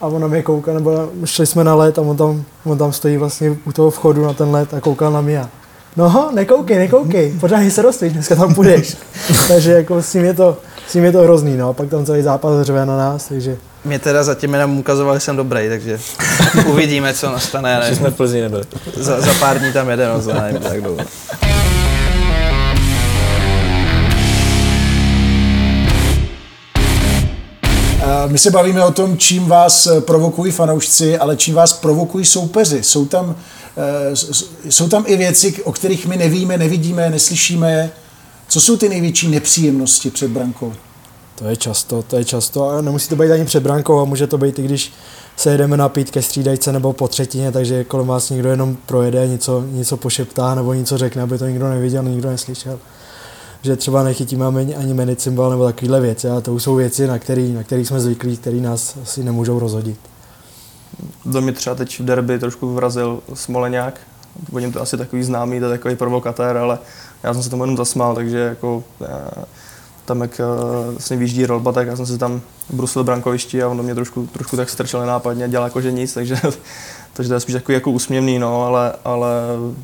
[SPEAKER 5] a on na mě koukal, nebo šli jsme na let a on tam, on tam stojí vlastně u toho vchodu na ten let a koukal na mě. No, nekoukej, nekoukej, pořádně se rozstvíš, dneska tam půjdeš. takže jako s tím je to, s tím je to hrozný, no. Pak tam celý zápas řve na nás, takže
[SPEAKER 3] Mě teda zatím jenom ukazovali, že jsem dobrý, takže uvidíme, co nastane.
[SPEAKER 2] Že jsme v Plzni nebyli.
[SPEAKER 3] Za, za pár dní tam jede, no, za nevím, tak dlouho.
[SPEAKER 1] My se bavíme o tom, čím vás provokují fanoušci, ale čím vás provokují soupeři. Jsou tam, jsou tam i věci, o kterých my nevíme, nevidíme, neslyšíme. Co jsou ty největší nepříjemnosti před brankou?
[SPEAKER 5] to je často, to je často a nemusí to být ani před brankou a může to být i když se jedeme napít ke střídajce nebo po třetině, takže kolem vás někdo jenom projede, něco, něco pošeptá nebo něco řekne, aby to nikdo neviděl, nikdo neslyšel. Že třeba nechytíme ani ani medicimbal nebo takovéhle věci, a to už jsou věci, na které na který jsme zvyklí, které nás asi nemůžou rozhodit.
[SPEAKER 4] Do mě třeba teď v derby trošku vrazil Smoleňák. O něm to asi takový známý, to je takový provokatér, ale já jsem se tomu jenom zasmál, takže jako já, tam jak vlastně vyjíždí rolba, tak já jsem si tam brusil brankovišti a on do mě trošku, trošku tak strčil nenápadně a dělal jako že nic, takže, takže to je spíš takový jako úsměvný, no, ale, ale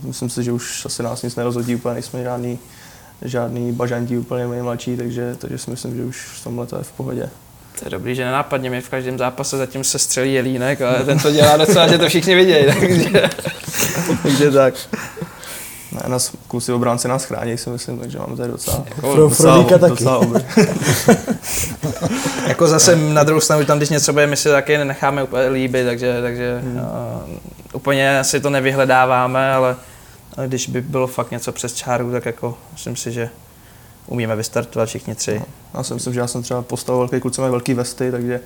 [SPEAKER 4] myslím si, že už asi nás nic nerozhodí, úplně nejsme žádný, žádný bažantí úplně nejmladší, takže, takže si myslím, že už v tomhle to je v pohodě.
[SPEAKER 3] To je dobrý, že nenápadně mi v každém zápase zatím se střelí jelínek, ale ten to dělá docela, že to všichni vidějí, takže, takže tak.
[SPEAKER 4] Ne, nás, kluci obránci nás chrání, si myslím, takže máme tady docela,
[SPEAKER 5] Pro
[SPEAKER 4] docela,
[SPEAKER 5] Frodíka taky.
[SPEAKER 4] docela
[SPEAKER 3] jako zase na druhou stranu tam, když něco bude, my si taky nenecháme úplně líbit, takže, takže
[SPEAKER 4] Hmm.
[SPEAKER 3] uh, úplně si to nevyhledáváme, ale ale když by bylo fakt něco přes čáru, tak jako myslím si, že umíme vystartovat všichni tři.
[SPEAKER 4] Já si myslím, že já jsem třeba postavil velký kluci, mají velký vesty, takže,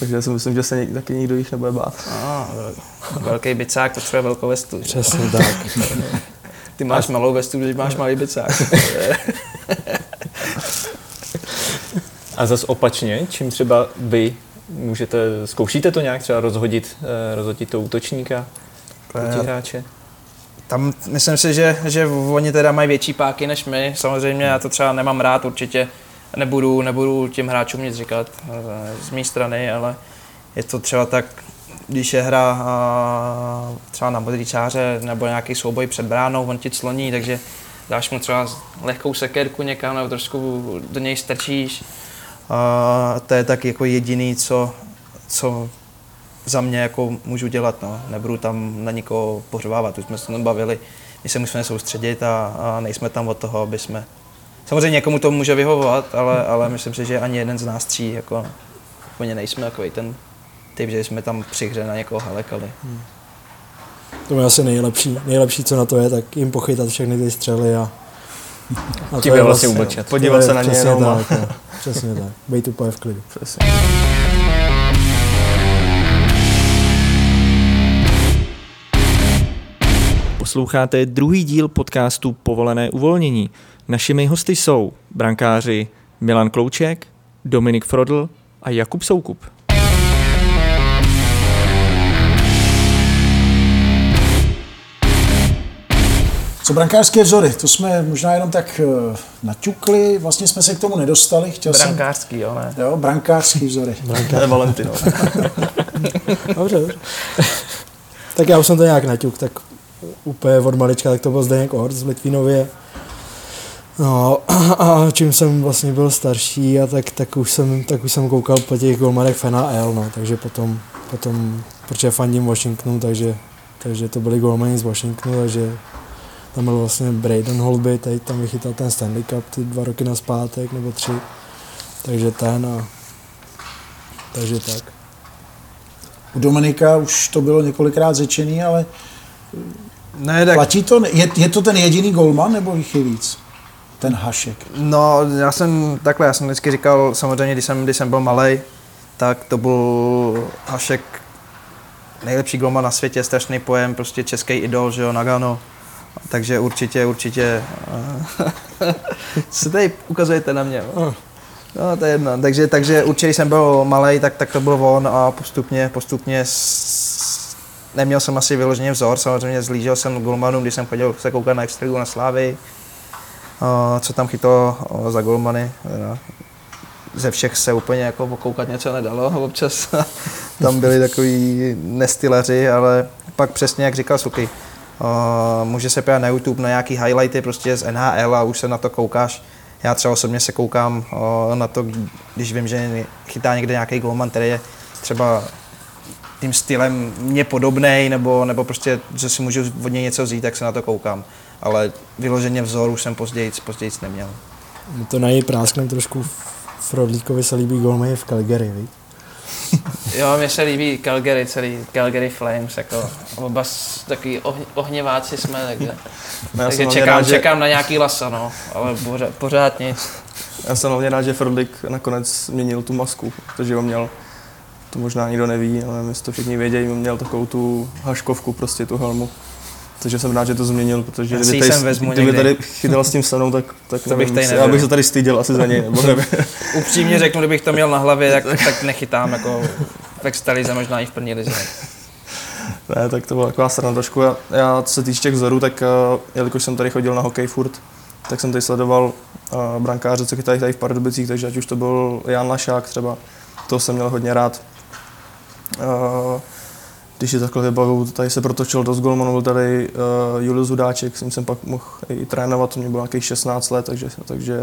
[SPEAKER 4] takže si myslím, že se nik- taky nikdo jich nebude bát.
[SPEAKER 3] Ah, velký bicák potřebuje velkou vestu.
[SPEAKER 5] Přesně tak.
[SPEAKER 3] Ty máš malou vestu, když máš malý bicák.
[SPEAKER 2] A zas opačně, čím třeba vy můžete, zkoušíte to nějak třeba rozhodit, eh, rozhodit to útočníka, protihráče?
[SPEAKER 3] Tam myslím si, že, že oni teda mají větší páky než my. Samozřejmě já to třeba nemám rád, určitě nebudu, nebudu těm hráčům nic říkat eh, z mé strany, ale je to třeba tak, když je hra a, třeba na modrý čáře nebo nějaký souboj před bránou, on ti cloní, takže dáš mu třeba lehkou sekerku někam nebo trošku do něj strčíš. A to je tak jako jediný, co, co za mě jako můžu dělat, no. nebudu tam na nikoho pořvávat, už jsme se tam bavili, my se musíme soustředit a, a nejsme tam od toho, aby jsme... Samozřejmě někomu to může vyhovovat, ale, ale myslím si, že ani jeden z nás tří jako úplně nejsme takový ten typ, že jsme tam při hře na někoho halekali.
[SPEAKER 5] To je asi nejlepší. Nejlepší, co na to je, tak jim pochytat všechny ty střely a, a
[SPEAKER 2] Tím je vlastně umlčet.
[SPEAKER 4] Podívat se na ně
[SPEAKER 5] přesně
[SPEAKER 4] jenom a-
[SPEAKER 5] tak, no. Přesně tak. Bejt úplně v klidu.
[SPEAKER 4] Přesně.
[SPEAKER 2] Posloucháte druhý díl podcastu Povolené uvolnění. Našimi hosty jsou brankáři Milan Klouček, Dominik Frodl a Jakub Soukup.
[SPEAKER 1] Co brankářské vzory, to jsme možná jenom tak eh, naťukli, vlastně jsme se k tomu nedostali. Chtěl
[SPEAKER 3] Brankářský, jo, ne?
[SPEAKER 1] jsem, jo, brankářský vzory.
[SPEAKER 4] To je Valentino.
[SPEAKER 5] Dobře, dobře. tak já už jsem to nějak naťuk, tak úplně od malička, tak to byl Zdeněk Ort v Litvínově. No a čím jsem vlastně byl starší, a tak, tak, už jsem, tak už jsem koukal po těch golmanech v NHL, no, takže potom, potom, protože fandím Washingtonu, takže, takže to byli golmani z Washingtonu, takže tam byl vlastně Braden Holby, tady tam vychytal ten Stanley Cup ty dva roky na zpátek, nebo tři, takže ten a takže tak.
[SPEAKER 1] U Dominika už to bylo několikrát řečený, ale
[SPEAKER 3] Ne, tak
[SPEAKER 1] platí to? Je, je to ten jediný golman, nebo jich je víc? Ten Hašek.
[SPEAKER 3] No, já jsem takhle, já jsem vždycky říkal, samozřejmě, když jsem, když jsem byl malý, tak to byl Hašek nejlepší golman na světě, strašný pojem, prostě český idol, že jo, Nagano. Takže určitě, určitě, eh, co tady ukazujete na mě? jo? No, to je jedno. Takže, takže určitě, když jsem byl malý, tak, tak to byl on a postupně, postupně s... neměl jsem asi vyloženě vzor, samozřejmě zlížel jsem golmanům, když jsem chodil se koukat na extraligu na Slávy, co tam chytlo o, za golmany. Ze všech se úplně jako okoukat něco nedalo, občas tam byli takový nestylaři, ale pak přesně jak říkal Suky, může se podívat na YouTube na nějaký highlighty prostě z NHL a už se na to koukáš. Já třeba osobně se koukám na to, když vím, že chytá někde nějaký golman, který je třeba tím stylem mě podobný, nebo, nebo prostě, že si můžu od něj něco vzít, tak se na to koukám. Ale vyloženě vzor už jsem později, později neměl.
[SPEAKER 5] My to na něj prásknem trošku. Frodlíkovi se líbí golmej v Calgary, viď?
[SPEAKER 3] Jo, mně se líbí Calgary, celý Calgary Flames, jako oba s- takový ohň, ohněváci jsme, takže,
[SPEAKER 4] No,
[SPEAKER 3] takže čekám,
[SPEAKER 4] rád, že,
[SPEAKER 3] čekám na nějaký lasa, no, ale pořád, pořád nic.
[SPEAKER 4] já jsem hlavně rád, že Frodlik nakonec změnil tu masku, protože on měl, to možná nikdo neví, ale my to všichni vědějí, měl takovou tu haškovku, prostě tu helmu. Takže jsem rád, že to změnil, protože kdyby tady,
[SPEAKER 3] vezmu
[SPEAKER 4] kdyby
[SPEAKER 3] někdy.
[SPEAKER 4] tady chytal s tím stanou, tak, tak
[SPEAKER 3] To bych
[SPEAKER 4] nevím,
[SPEAKER 3] tady
[SPEAKER 4] já bych se tady styděl asi za něj, nebo.
[SPEAKER 3] Upřímně řeknu, kdybych to měl na hlavě, tak, tak nechytám jako v extralize, možná i v první lize.
[SPEAKER 4] Ne, tak to byla taková strana trošku. Já, já co se týče těch vzorů, tak uh, jelikož jsem tady chodil na hokej furt, tak jsem tady sledoval uh, brankáře, co chytají tady v Pardubicích, takže ať už to byl Jan Lašák třeba, to jsem měl hodně rád. Když je takhle vybavu, tady se protočil dost golmanů, byl tady uh, Julius Hudáček, s ním jsem pak mohl i trénovat, to mě bylo nějakých 16 let, takže, takže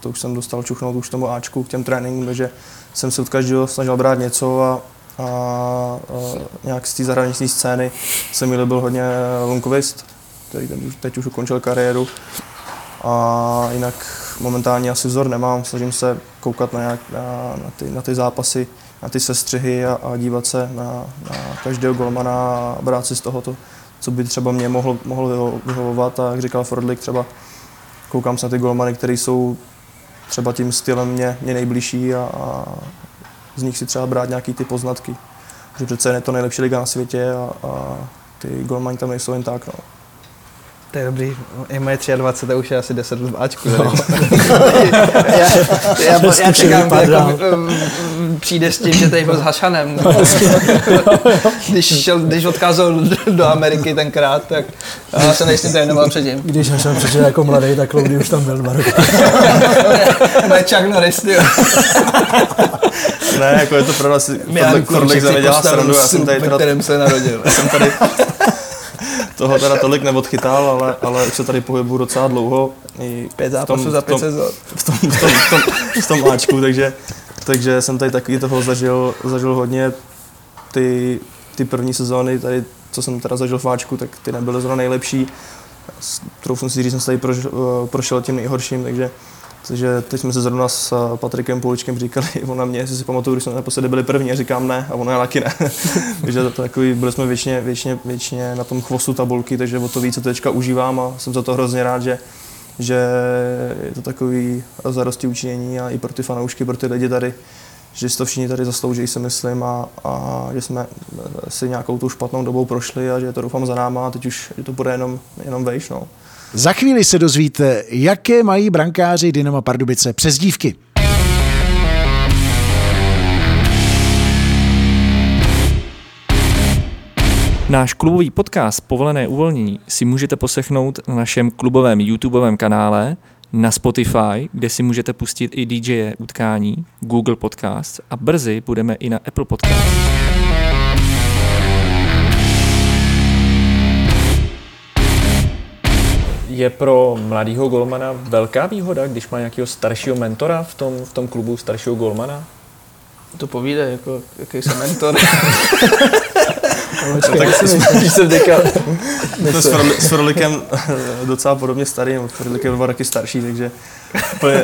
[SPEAKER 4] to už jsem dostal čuchnout už tomu Ačku k těm tréninkům, takže jsem se od každého snažil brát něco a, a, a nějak z té zahraniční scény se mi líbil hodně Lunkovist, který ten teď už ukončil kariéru. A jinak momentálně asi vzor nemám, snažím se koukat na, nějak, na, na, ty, na ty zápasy, na ty sestřihy a, a dívat se na, na každého golmana a brát si z toho to, co by třeba mě mohlo, mohlo vyhovovat. A jak říkal Fordlik, třeba koukám se na ty golmany, které jsou třeba tím stylem mě, mě nejbližší a, a z nich si třeba brát nějaký ty poznatky. Že přece je to nejlepší liga na světě a, a ty golmani tam nejsou jen tak. No.
[SPEAKER 3] To je dobrý, je moje 23, to už je asi 10 let v Ačku. No. já, já, já, já čekám, jako, přijde s tím, že tady byl s Hašanem. No. když, šel, když odcházel do Ameriky tenkrát, tak já se nejsem trénoval předtím.
[SPEAKER 5] Když Hašan přišel jako mladý, tak Loudy už tam byl dva roky.
[SPEAKER 3] Moje Chuck Norris,
[SPEAKER 4] Ne, jako je to pravda, si Fordlik za mě dělá srandu, já jsem tady
[SPEAKER 3] teda... kterém se narodil.
[SPEAKER 4] Jsem tady toho teda tolik neodchytal, ale, ale už se tady pohybu docela dlouho.
[SPEAKER 3] I pět zápasů za pět sezon.
[SPEAKER 4] V tom, v, tom, v, tom, v, tom, Ačku, takže, takže jsem tady taky toho zažil, zažil hodně. Ty, ty první sezóny, tady, co jsem teda zažil v Ačku, tak ty nebyly zrovna nejlepší. Troufnu si říct, jsem se tady prošel, prošel tím nejhorším, takže takže teď jsme se zrovna s eh, Patrikem Pouličkem říkali, on na mě, jestli si pamatuju, když jsme naposledy byli první, a říkám ne, a ono je taky ne. takže to, takový, byli jsme většině, většině, většině na tom chvostu tabulky, takže o to více teďka užívám a jsem za to hrozně rád, že, že je to takový zarosti učinění a i pro ty fanoušky, pro ty lidi tady, že si to všichni tady zaslouží, si myslím, a, a že jsme si nějakou tu špatnou dobou prošli a že to doufám za náma a teď už to bude jenom, jenom vejš. No.
[SPEAKER 1] Za chvíli se dozvíte, jaké mají brankáři Dynama Pardubice přezdívky.
[SPEAKER 2] Náš klubový podcast Povolené uvolnění si můžete poslechnout na našem klubovém YouTubeovém kanále, na Spotify, kde si můžete pustit i DJ utkání, Google Podcast a brzy budeme i na Apple Podcast. Je pro mladého golmana velká výhoda, když má nějakého staršího mentora v tom, v tom klubu, staršího golmana?
[SPEAKER 3] To povíde, jako, jaký jsem mentor.
[SPEAKER 2] no, tak jsem teďka...
[SPEAKER 4] To s, Froli, s Frolikem docela podobně starý, Frolik je dva roky starší, takže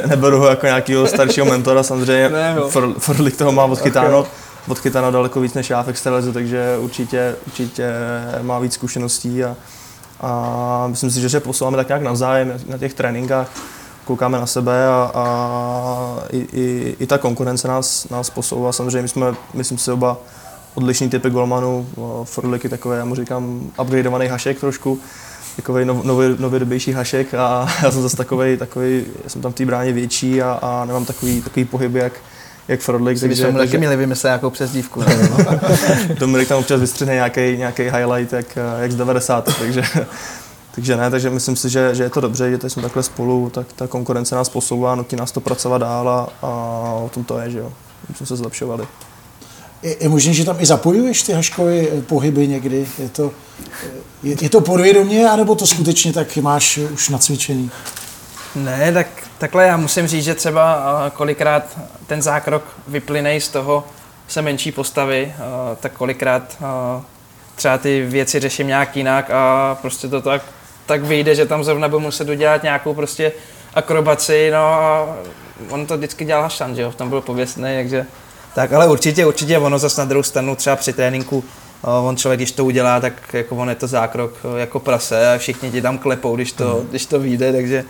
[SPEAKER 4] neberu ho jako nějakého staršího mentora, samozřejmě ne, no. Frolik toho má odchytáno, okay. odchytáno daleko víc než já v extralize, takže určitě, určitě má víc zkušeností a, a myslím si, že se posouváme tak nějak navzájem na těch tréninkách, koukáme na sebe a, a i, i, i, ta konkurence nás, nás posouvá. Samozřejmě my jsme, myslím si, oba odlišný typy golmanů. Frodlik je takový, já mu říkám, upgradeovaný hašek trošku, takový nov, nový, novodobější hašek a já jsem zase takový, takový, já jsem tam v té bráně větší a, a nemám takový, takový pohyb, jak, jak Frodlik.
[SPEAKER 3] Takže jsme taky měli vymyslet nějakou přezdívku.
[SPEAKER 4] Dominik tam občas vystřihne nějaký, nějaký highlight, jak, jak z 90. takže, takže ne, takže myslím si, že, že je to dobře, že jsme takhle spolu, tak ta konkurence nás posouvá, nutí nás to pracovat dál a, a o tom to je, že jo. My jsme se zlepšovali.
[SPEAKER 1] Je, je možné, že tam i zapojuješ ty haškové pohyby někdy? Je to, je, je to podvědomě, anebo to skutečně tak máš už nacvičený?
[SPEAKER 3] Ne, tak takhle já musím říct, že třeba kolikrát ten zákrok vyplyne z toho, se menší postavy, tak kolikrát třeba ty věci řeším nějak jinak a prostě to tak, tak vyjde, že tam zrovna budu muset udělat nějakou prostě akrobaci, no a on to vždycky dělal Hašan, že jo, v tom byl pověstný, takže tak, ale určitě, určitě ono zase na druhou stranu třeba při tréninku on člověk, když to udělá, tak jako on je to zákrok jako prase a všichni ti tam klepou, když to, mm. když to vyjde, takže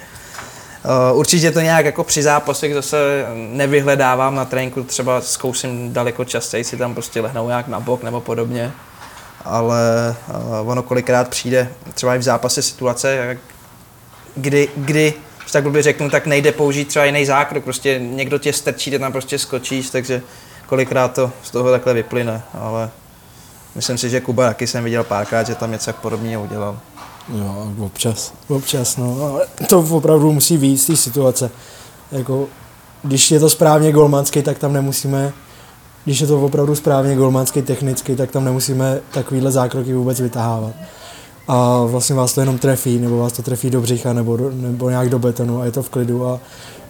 [SPEAKER 3] určitě to nějak jako při zápasech zase nevyhledávám na tréninku, třeba zkouším daleko častěji si tam prostě lehnou nějak na bok nebo podobně, ale uh, ono kolikrát přijde třeba i v zápase situace, kdy, kdy tak blbě řeknu, tak nejde použít třeba jiný zákrok, prostě někdo tě strčí, ty tam prostě skočíš, takže kolikrát to z toho takhle vyplyne, ale myslím si, že Kuba taky jsem viděl párkrát, že tam něco podobného udělal.
[SPEAKER 5] Jo, občas, občas, no. Ale to opravdu musí víc té situace. Jako, když je to správně golmanský, tak tam nemusíme, když je to opravdu správně golmanský, technicky, tak tam nemusíme takovýhle zákroky vůbec vytahávat. A vlastně vás to jenom trefí, nebo vás to trefí do břicha, nebo, nebo nějak do betonu a je to v klidu a,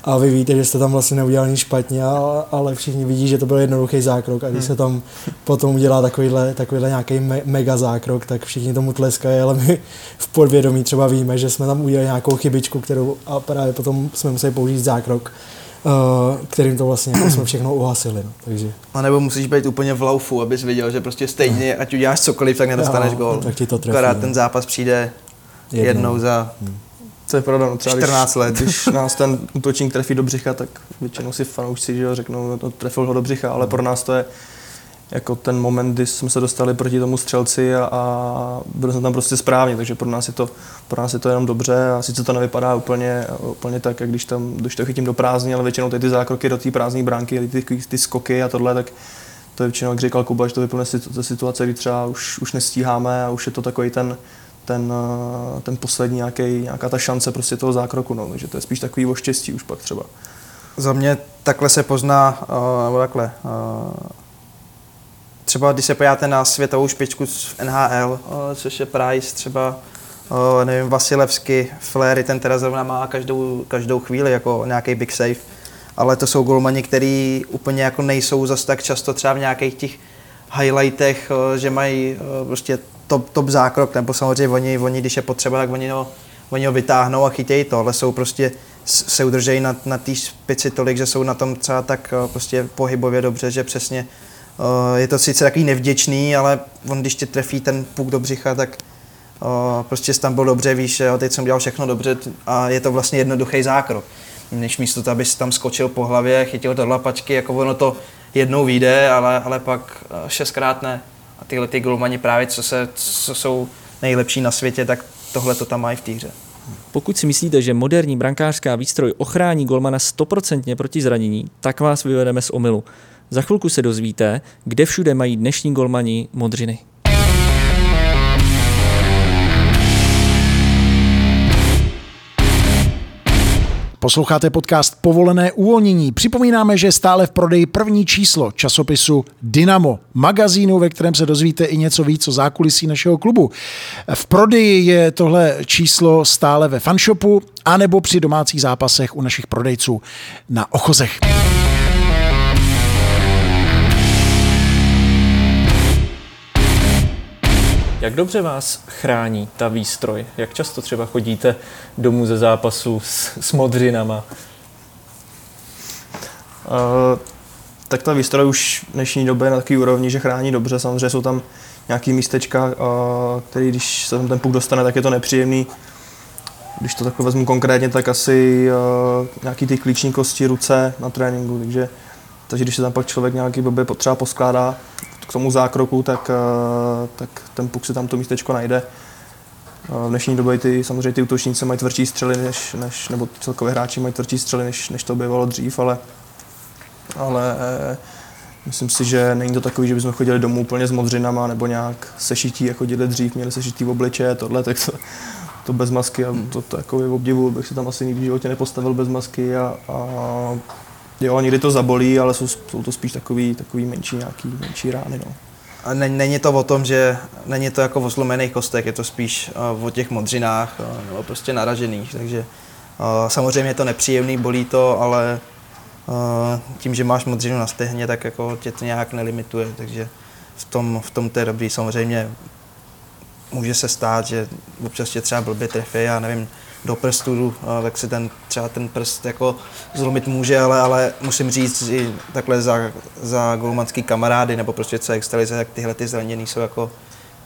[SPEAKER 5] a vy víte, že jste tam vlastně neudělal nic špatně, ale všichni vidí, že to byl jednoduchý zákrok a když se tam potom udělá takovýhle, takovýhle nějaký me, mega zákrok, tak všichni tomu tleskají, ale my v podvědomí třeba víme, že jsme tam udělali nějakou chybičku, kterou a právě potom jsme museli použít zákrok, uh, kterým to vlastně jako jsme všechno uhasili. No. Takže,
[SPEAKER 3] A nebo musíš být úplně v laufu, abys viděl, že prostě stejně, ať uděláš cokoliv, tak nedostaneš
[SPEAKER 5] Jo,
[SPEAKER 3] gól.
[SPEAKER 5] tak ti to trefí,
[SPEAKER 3] Akorát
[SPEAKER 5] no.
[SPEAKER 3] ten zápas přijde jednou, jednou za
[SPEAKER 4] To je pravda, no třeba
[SPEAKER 3] 14
[SPEAKER 4] když,
[SPEAKER 3] let.
[SPEAKER 4] když nás ten útočník trefí do břicha, tak většinou si fanoušci že jo, řeknou, no, to trefil ho do břicha, ale pro nás to je jako ten moment, kdy jsme se dostali proti tomu střelci a, a byli jsme tam prostě správně, takže pro nás je to, pro nás je to jenom dobře a sice to nevypadá úplně, úplně tak, jak když, tam, když to chytím do prázdní, ale většinou ty, ty zákroky do té prázdné bránky, ty, ty, ty skoky a tohle, tak to je většinou, jak říkal Kuba, že to vyplne ze situace, kdy třeba už, už nestíháme a už je to takový ten, ten, eh, ten poslední nějaký, nějaká ta šance prostě toho zákroku, no, takže to je spíš takový o štěstí už pak třeba.
[SPEAKER 3] Za mě takhle se pozná, uh, nebo takhle, uh, třeba když se podíváte na světovou špičku v NHL, což je Price, třeba nevím, Vasilevsky, Flery, ten teda zrovna má každou, každou chvíli jako nějaký big save, ale to jsou golmani, který úplně jako nejsou zas tak často třeba v nějakých těch highlightech, že mají prostě top, top zákrok, nebo samozřejmě oni, oni, když je potřeba, tak oni ho, oni ho vytáhnou a chytějí to, ale jsou prostě se udržejí na, na té špici tolik, že jsou na tom třeba tak uh, prostě pohybově dobře, že přesně uh, je to sice takový nevděčný, ale on když tě trefí ten puk do břicha, tak uh, prostě tam byl dobře, víš, jo, teď jsem dělal všechno dobře a je to vlastně jednoduchý zákrok. Než místo toho, abys tam skočil po hlavě, chytil do lapačky, jako ono to jednou vyjde, ale, ale pak šestkrát ne. A tyhle ty golmani právě, co, se, co jsou nejlepší na světě, tak tohle to tam mají v té hře.
[SPEAKER 2] Pokud si myslíte, že moderní brankářská výstroj ochrání golmana stoprocentně proti zranění, tak vás vyvedeme z omylu. Za chvilku se dozvíte, kde všude mají dnešní golmani modřiny.
[SPEAKER 1] Posloucháte podcast Povolené uvolnění. Připomínáme, že je stále v prodeji první číslo časopisu Dynamo, magazínu, ve kterém se dozvíte i něco víc o zákulisí našeho klubu. V prodeji je tohle číslo stále ve fanshopu anebo při domácích zápasech u našich prodejců na Ochozech.
[SPEAKER 2] Jak dobře vás chrání ta výstroj? Jak často třeba chodíte domů ze zápasu s, s modřinama?
[SPEAKER 4] Uh, tak ta výstroj už v dnešní době je na takový úrovni, že chrání dobře. Samozřejmě jsou tam nějaký místečka, uh, který když se tam ten puk dostane, tak je to nepříjemný. Když to takhle vezmu konkrétně, tak asi uh, nějaký ty klíční kosti, ruce na tréninku, takže, takže když se tam pak člověk nějaký blbě potřeba poskládá k tomu zákroku, tak, uh, tak ten puk si tam to místečko najde. Uh, v dnešní době ty, samozřejmě ty útočníci mají tvrdší střely, než, než, nebo celkově hráči mají tvrdší střely, než, než to bývalo dřív, ale ale eh, myslím si, že není to takový, že bychom chodili domů úplně s modřinama nebo nějak sešití, jako chodili dřív, měli sešitý v obliče, tohle, tak to, to bez masky a to, to jako obdivu, bych si tam asi nikdy v životě nepostavil bez masky a, a jo, někdy to zabolí, ale jsou, jsou to spíš takový, takový menší nějaký, menší rány, no.
[SPEAKER 3] A ne- není to o tom, že není to jako o zlomených kostech, je to spíš uh, o těch modřinách uh, nebo prostě naražených, takže uh, samozřejmě je to nepříjemný, bolí to, ale uh, tím, že máš modřinu na stehně, tak jako tě to nějak nelimituje, takže v tom, v tom to je dobrý. Samozřejmě může se stát, že občas tě třeba blbě trefí, já nevím, do prstu, uh, tak si ten, třeba ten prst jako zlomit může, ale, ale musím říct i takhle za, za golmanský kamarády nebo prostě co extralize, tak tyhle ty zranění jsou jako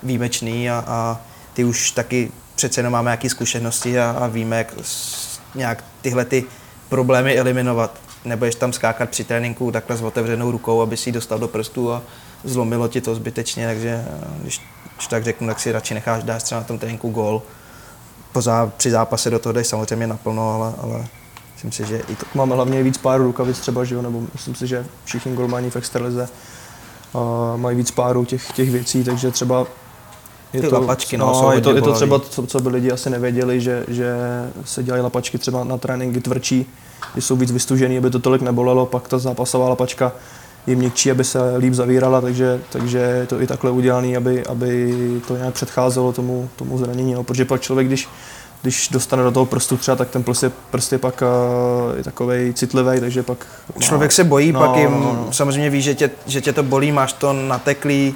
[SPEAKER 3] výjimečný a, a ty už taky přece jenom máme nějaké zkušenosti a, a víme, jak nějak tyhle ty problémy eliminovat. Nebudeš tam skákat při tréninku takhle s otevřenou rukou, aby si ji dostal do prstu a zlomilo ti to zbytečně, takže eh, když, když tak řeknu, tak si radši necháš dát třeba na tom tréninku gól. Po zá, při zápase do toho jdeš samozřejmě naplno, ale, ale myslím si, že i to,
[SPEAKER 4] Máme hlavně víc párů rukavic třeba, že jo, nebo myslím si, že všichni golmani v extralize uh, mají víc párů těch, těch věcí, takže třeba Je
[SPEAKER 3] Ty
[SPEAKER 4] to,
[SPEAKER 3] lapačky, no,
[SPEAKER 4] no, je to, je to třeba, co, co by lidi asi nevěděli, že, že se dělají lapačky třeba na tréninky tvrdší, když jsou víc vystužený, aby to tolik nebolelo, pak ta zápasová lapačka je měkčí, aby se líp zavírala, takže, takže je to i takhle udělané, aby, aby to nějak předcházelo tomu, tomu zranění. No. Protože pak člověk, když, když dostane do toho prstu třeba, tak ten prst je, prst je pak uh, je takovej citlivý, takže pak...
[SPEAKER 3] Člověk se bojí,
[SPEAKER 4] No,
[SPEAKER 3] pak jim
[SPEAKER 4] no, no.
[SPEAKER 3] samozřejmě víš, že tě, že tě to bolí, máš to nateklý,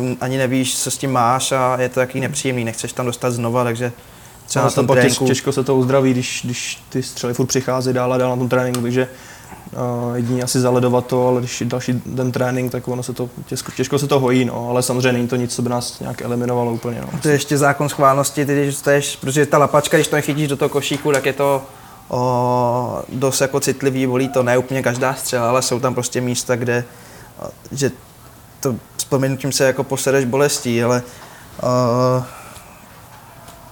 [SPEAKER 3] uh, ani nevíš, co s tím máš a je to takový nepříjemný, nechceš tam dostat znova, takže třeba
[SPEAKER 4] No,
[SPEAKER 3] na tom
[SPEAKER 4] pak
[SPEAKER 3] tréninku.
[SPEAKER 4] těžko se to uzdraví, když, když ty střely furt přichází dál a dál na tom tréninku, takže jedině asi zaledovat to, ale když další den trénink, tak ono se to těžko, těžko se to hojí, no, ale samozřejmě není to nic, co by nás nějak eliminovalo úplně. No.
[SPEAKER 3] To je ještě zákon schválnosti, ty když dostaneš, protože ta lapačka, když to nechytíš do toho košíku, tak je to o, dost jako citlivý, bolí to ne úplně každá střela, ale jsou tam prostě místa, kde že to s se jako posedeš bolestí, ale o,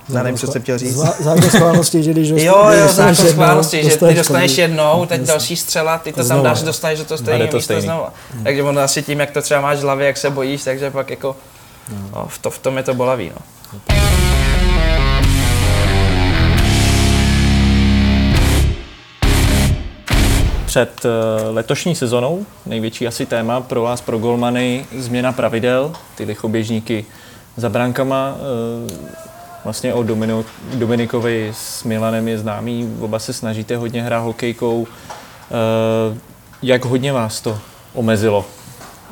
[SPEAKER 3] já nevím, co jsem chtěl říct.
[SPEAKER 5] Zá- Zákon schválnosti, že když
[SPEAKER 3] Jo,
[SPEAKER 5] dostaneš
[SPEAKER 3] jo,
[SPEAKER 5] jednou,
[SPEAKER 3] zákon schválnosti, že ty dostaneš jednou, teď další střela, ty to tam dáš, dostaneš do toho stejného
[SPEAKER 2] to
[SPEAKER 3] místa
[SPEAKER 2] stejný.
[SPEAKER 3] znova. Takže ono asi tím, jak to třeba máš v hlavě, jak se bojíš, takže pak jako no, v, to, v tom je to bolavý. No.
[SPEAKER 2] Před eh, letošní sezonou největší asi téma pro vás, pro golmany, změna pravidel, ty lichoběžníky za brankama. Vlastně o Domino, Dominikovi s Milanem je známý, oba se snažíte hodně hrát hokejkou. Eh, Jak hodně vás to omezilo?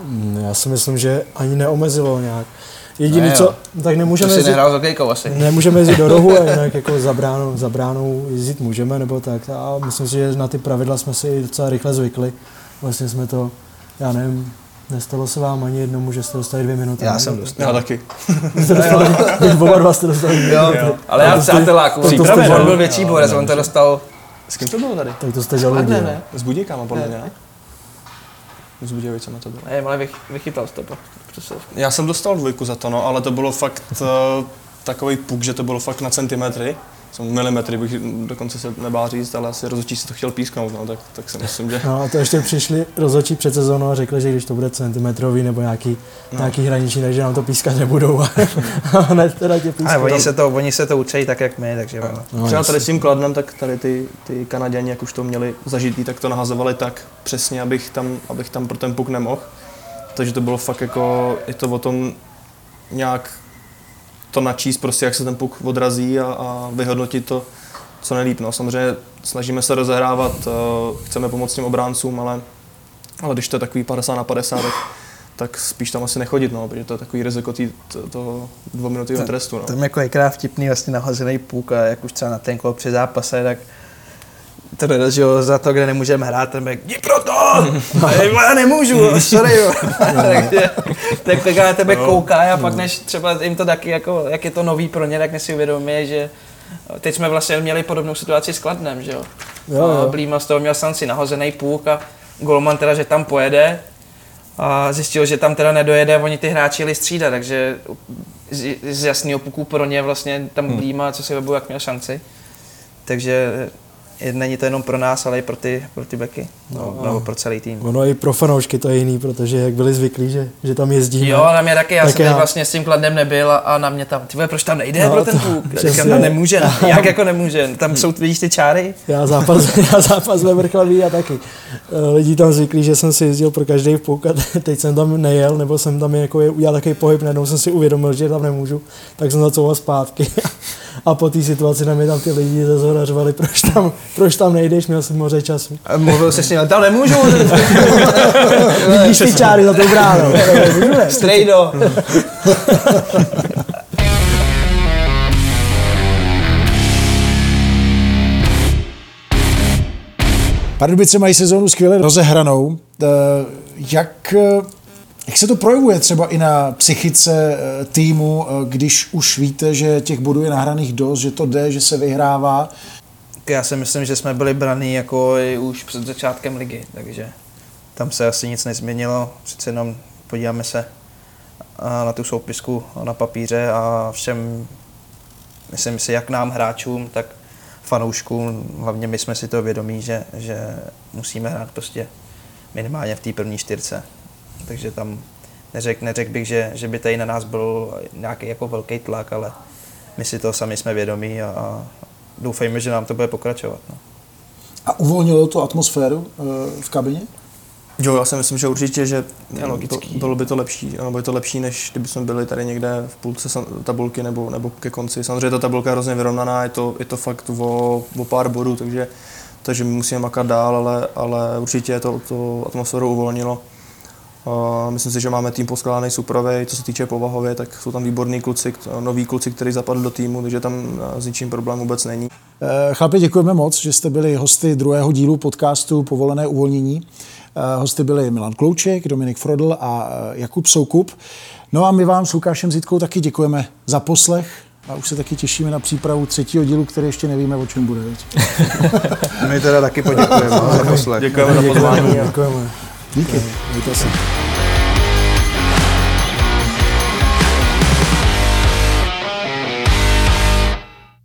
[SPEAKER 5] Mm, Já si myslím, že ani neomezilo nějak. Jediný,
[SPEAKER 3] Ne, jo.
[SPEAKER 5] co, tak
[SPEAKER 3] To
[SPEAKER 5] nemůžeme
[SPEAKER 3] si
[SPEAKER 5] jezdit,
[SPEAKER 3] nehrál s hokejkou asi.
[SPEAKER 5] nemůžeme jezdit do rohu, ale jinak jako za bránou, za bránou jezdit můžeme, nebo tak. A myslím si, že na ty pravidla jsme si docela rychle zvykli. Vlastně jsme to, já nevím, nestalo se vám ani jednomu, že jste dostali dvě minuty.
[SPEAKER 3] Já
[SPEAKER 5] ne?
[SPEAKER 3] jsem dostal.
[SPEAKER 4] Já taky.
[SPEAKER 5] Jste dostali, teď oba dva jste dostali dvě
[SPEAKER 3] Jo,
[SPEAKER 5] minuty.
[SPEAKER 3] ale já
[SPEAKER 5] jste-
[SPEAKER 3] přáteláku,
[SPEAKER 5] to jste
[SPEAKER 3] on byl větší borec, on to dostal,
[SPEAKER 4] S kým to bylo tady?
[SPEAKER 5] Tak to jste
[SPEAKER 3] ne,
[SPEAKER 5] jo.
[SPEAKER 3] ne,
[SPEAKER 4] S Budějkama, podle mě, ne? S Budějovicema to bylo.
[SPEAKER 3] ne, ale vych, vychytal jsi to.
[SPEAKER 4] Já jsem dostal dvojku za to, no, ale to bylo fakt uh, takový puk, že to bylo fakt na centimetry. Jsem milimetry, bych dokonce se nebál říct, ale asi rozhodčí si to chtěl písknout, no, tak, tak si myslím, že...
[SPEAKER 5] No a to ještě přišli rozhodčí před sezónou a řekli, že když to bude centimetrový nebo nějaký, no. nějaký hraniční, takže nám to pískat nebudou. a hned teda tě
[SPEAKER 3] Ale
[SPEAKER 5] pískají.
[SPEAKER 3] oni se to, oni se to učí tak, jak my, takže ono.
[SPEAKER 5] No,
[SPEAKER 4] Třeba tady s tím kladnem, tak tady ty, ty Kanaděni, jak už to měli zažitý, tak to nahazovali tak přesně, abych tam, abych tam pro ten puk nemohl. Takže to bylo fakt jako, je to o tom nějak to načíst, prostě jak se ten puk odrazí a, a vyhodnotit to co nejlíp. No. Samozřejmě snažíme se rozehrávat, eh, chceme pomoct těm obráncům, ale, ale když to je takový 50 na 50, tak, tak spíš tam asi nechodit, no, protože to je takový riziko tý, to, toho dvouminutového trestu. No.
[SPEAKER 3] Je jako je krát vtipný vlastně nahozený půk a jak už třeba na ten při zápase, tak to že jo, za to, kde nemůžeme hrát, ten bek, jdi pro to! A já, nemůžu, sorry, jo. Takže tak tak na tebe kouká a pak než třeba jim to taky, jako, jak je to nový pro ně, tak než si uvědomí, že teď jsme vlastně měli podobnou situaci s Kladnem, že jo.
[SPEAKER 5] Jo, jo.
[SPEAKER 3] Blíma z toho měl šanci nahozený půk a golman teda, že tam pojede a zjistil, že tam teda nedojede a oni ty hráči jeli střídat, takže z, z jasného puku pro ně vlastně tam hmm. Blíma, co si webu, jak měl šanci. Takže není to jenom pro nás, ale i pro ty, pro ty beky, no, nebo pro celý tým.
[SPEAKER 5] Ono i pro fanoušky to je jiný, protože jak byli zvyklí, že, že tam jezdíme.
[SPEAKER 3] Jo, na mě taky, já
[SPEAKER 5] Tak
[SPEAKER 3] jsem
[SPEAKER 5] já-
[SPEAKER 3] vlastně s tím kladem nebyl a, a na mě tam, ty proč tam nejde
[SPEAKER 5] No,
[SPEAKER 3] pro ten
[SPEAKER 5] přesně.
[SPEAKER 3] Říkám, no nemůže, no. jak jako nemůže, tam jsou, vidíš ty čáry?
[SPEAKER 5] Já zápas, já zápas ve Vrchlaví a taky. Eh, Lidi tam zvyklí, že jsem si jezdil pro každý puk a teď jsem tam nejel, nebo jsem tam jako je- udělal takový pohyb, najednou jsem si uvědomil, že tam nemůžu, tak jsem zacouval zpátky. A po té situaci na mě tam ty lidi ze zhora řvali, proč tam, proč tam nejdeš, měl jsem moře času.
[SPEAKER 3] A mluvil se ním, tam nemůžu,
[SPEAKER 5] Vidíš ty čáry za tou bránou.
[SPEAKER 3] Strejdo.
[SPEAKER 1] Pardubice mají sezónu skvěle rozehranou. Eh, Jak, eh, jak se to projevuje třeba i na psychice eh, týmu, když už víte, že těch bodů je nahraných dost, že to jde, že se vyhrává?
[SPEAKER 3] Já si myslím, že jsme byli braní jako i už před začátkem ligy, takže tam se asi nic nezměnilo. Přece jenom podíváme se a, na tu soupisku na papíře a všem, myslím si, jak nám hráčům, tak fanouškům, hlavně my jsme si to vědomí, že, že musíme hrát prostě minimálně v té první čtyřce. Takže tam neřekl neřek bych, že, že by tady na nás byl nějaký jako velký tlak, ale my si to sami jsme vědomí a doufejme, že nám to bude pokračovat. No.
[SPEAKER 1] A uvolnilo to atmosféru eh, v kabině?
[SPEAKER 4] Jo, já si myslím, že určitě, že to, bylo by to lepší, ano, bylo by to lepší, než kdyby jsme byli tady někde v půlce tabulky nebo, nebo ke konci. Samozřejmě ta tabulka je hrozně vyrovnaná, je to, je to fakt o, o pár bodů, takže, takže my musíme makat dál, ale, ale určitě to, to atmosféru uvolnilo. Myslím si, že máme tým poskládaný suprovej, co se týče povahově, tak jsou tam výborní kluci, noví kluci, kteří zapadli do týmu, takže tam uh, s ničím problém vůbec není.
[SPEAKER 1] Eh, Chlapi, děkujeme moc, že jste byli hosty druhého dílu podcastu Povolené uvolnění. Eh, Hosty byli Milan Klouček, Dominik Frodl a eh, Jakub Soukup. No a my vám s Lukášem Zitkou taky děkujeme za poslech a už se taky těšíme na přípravu třetího dílu, který ještě nevíme, o čem bude.
[SPEAKER 3] My teda taky poděkujeme za poslech.
[SPEAKER 4] Děkujeme za pozvání.
[SPEAKER 5] Děkujeme.
[SPEAKER 1] Díky.
[SPEAKER 5] Mějte se.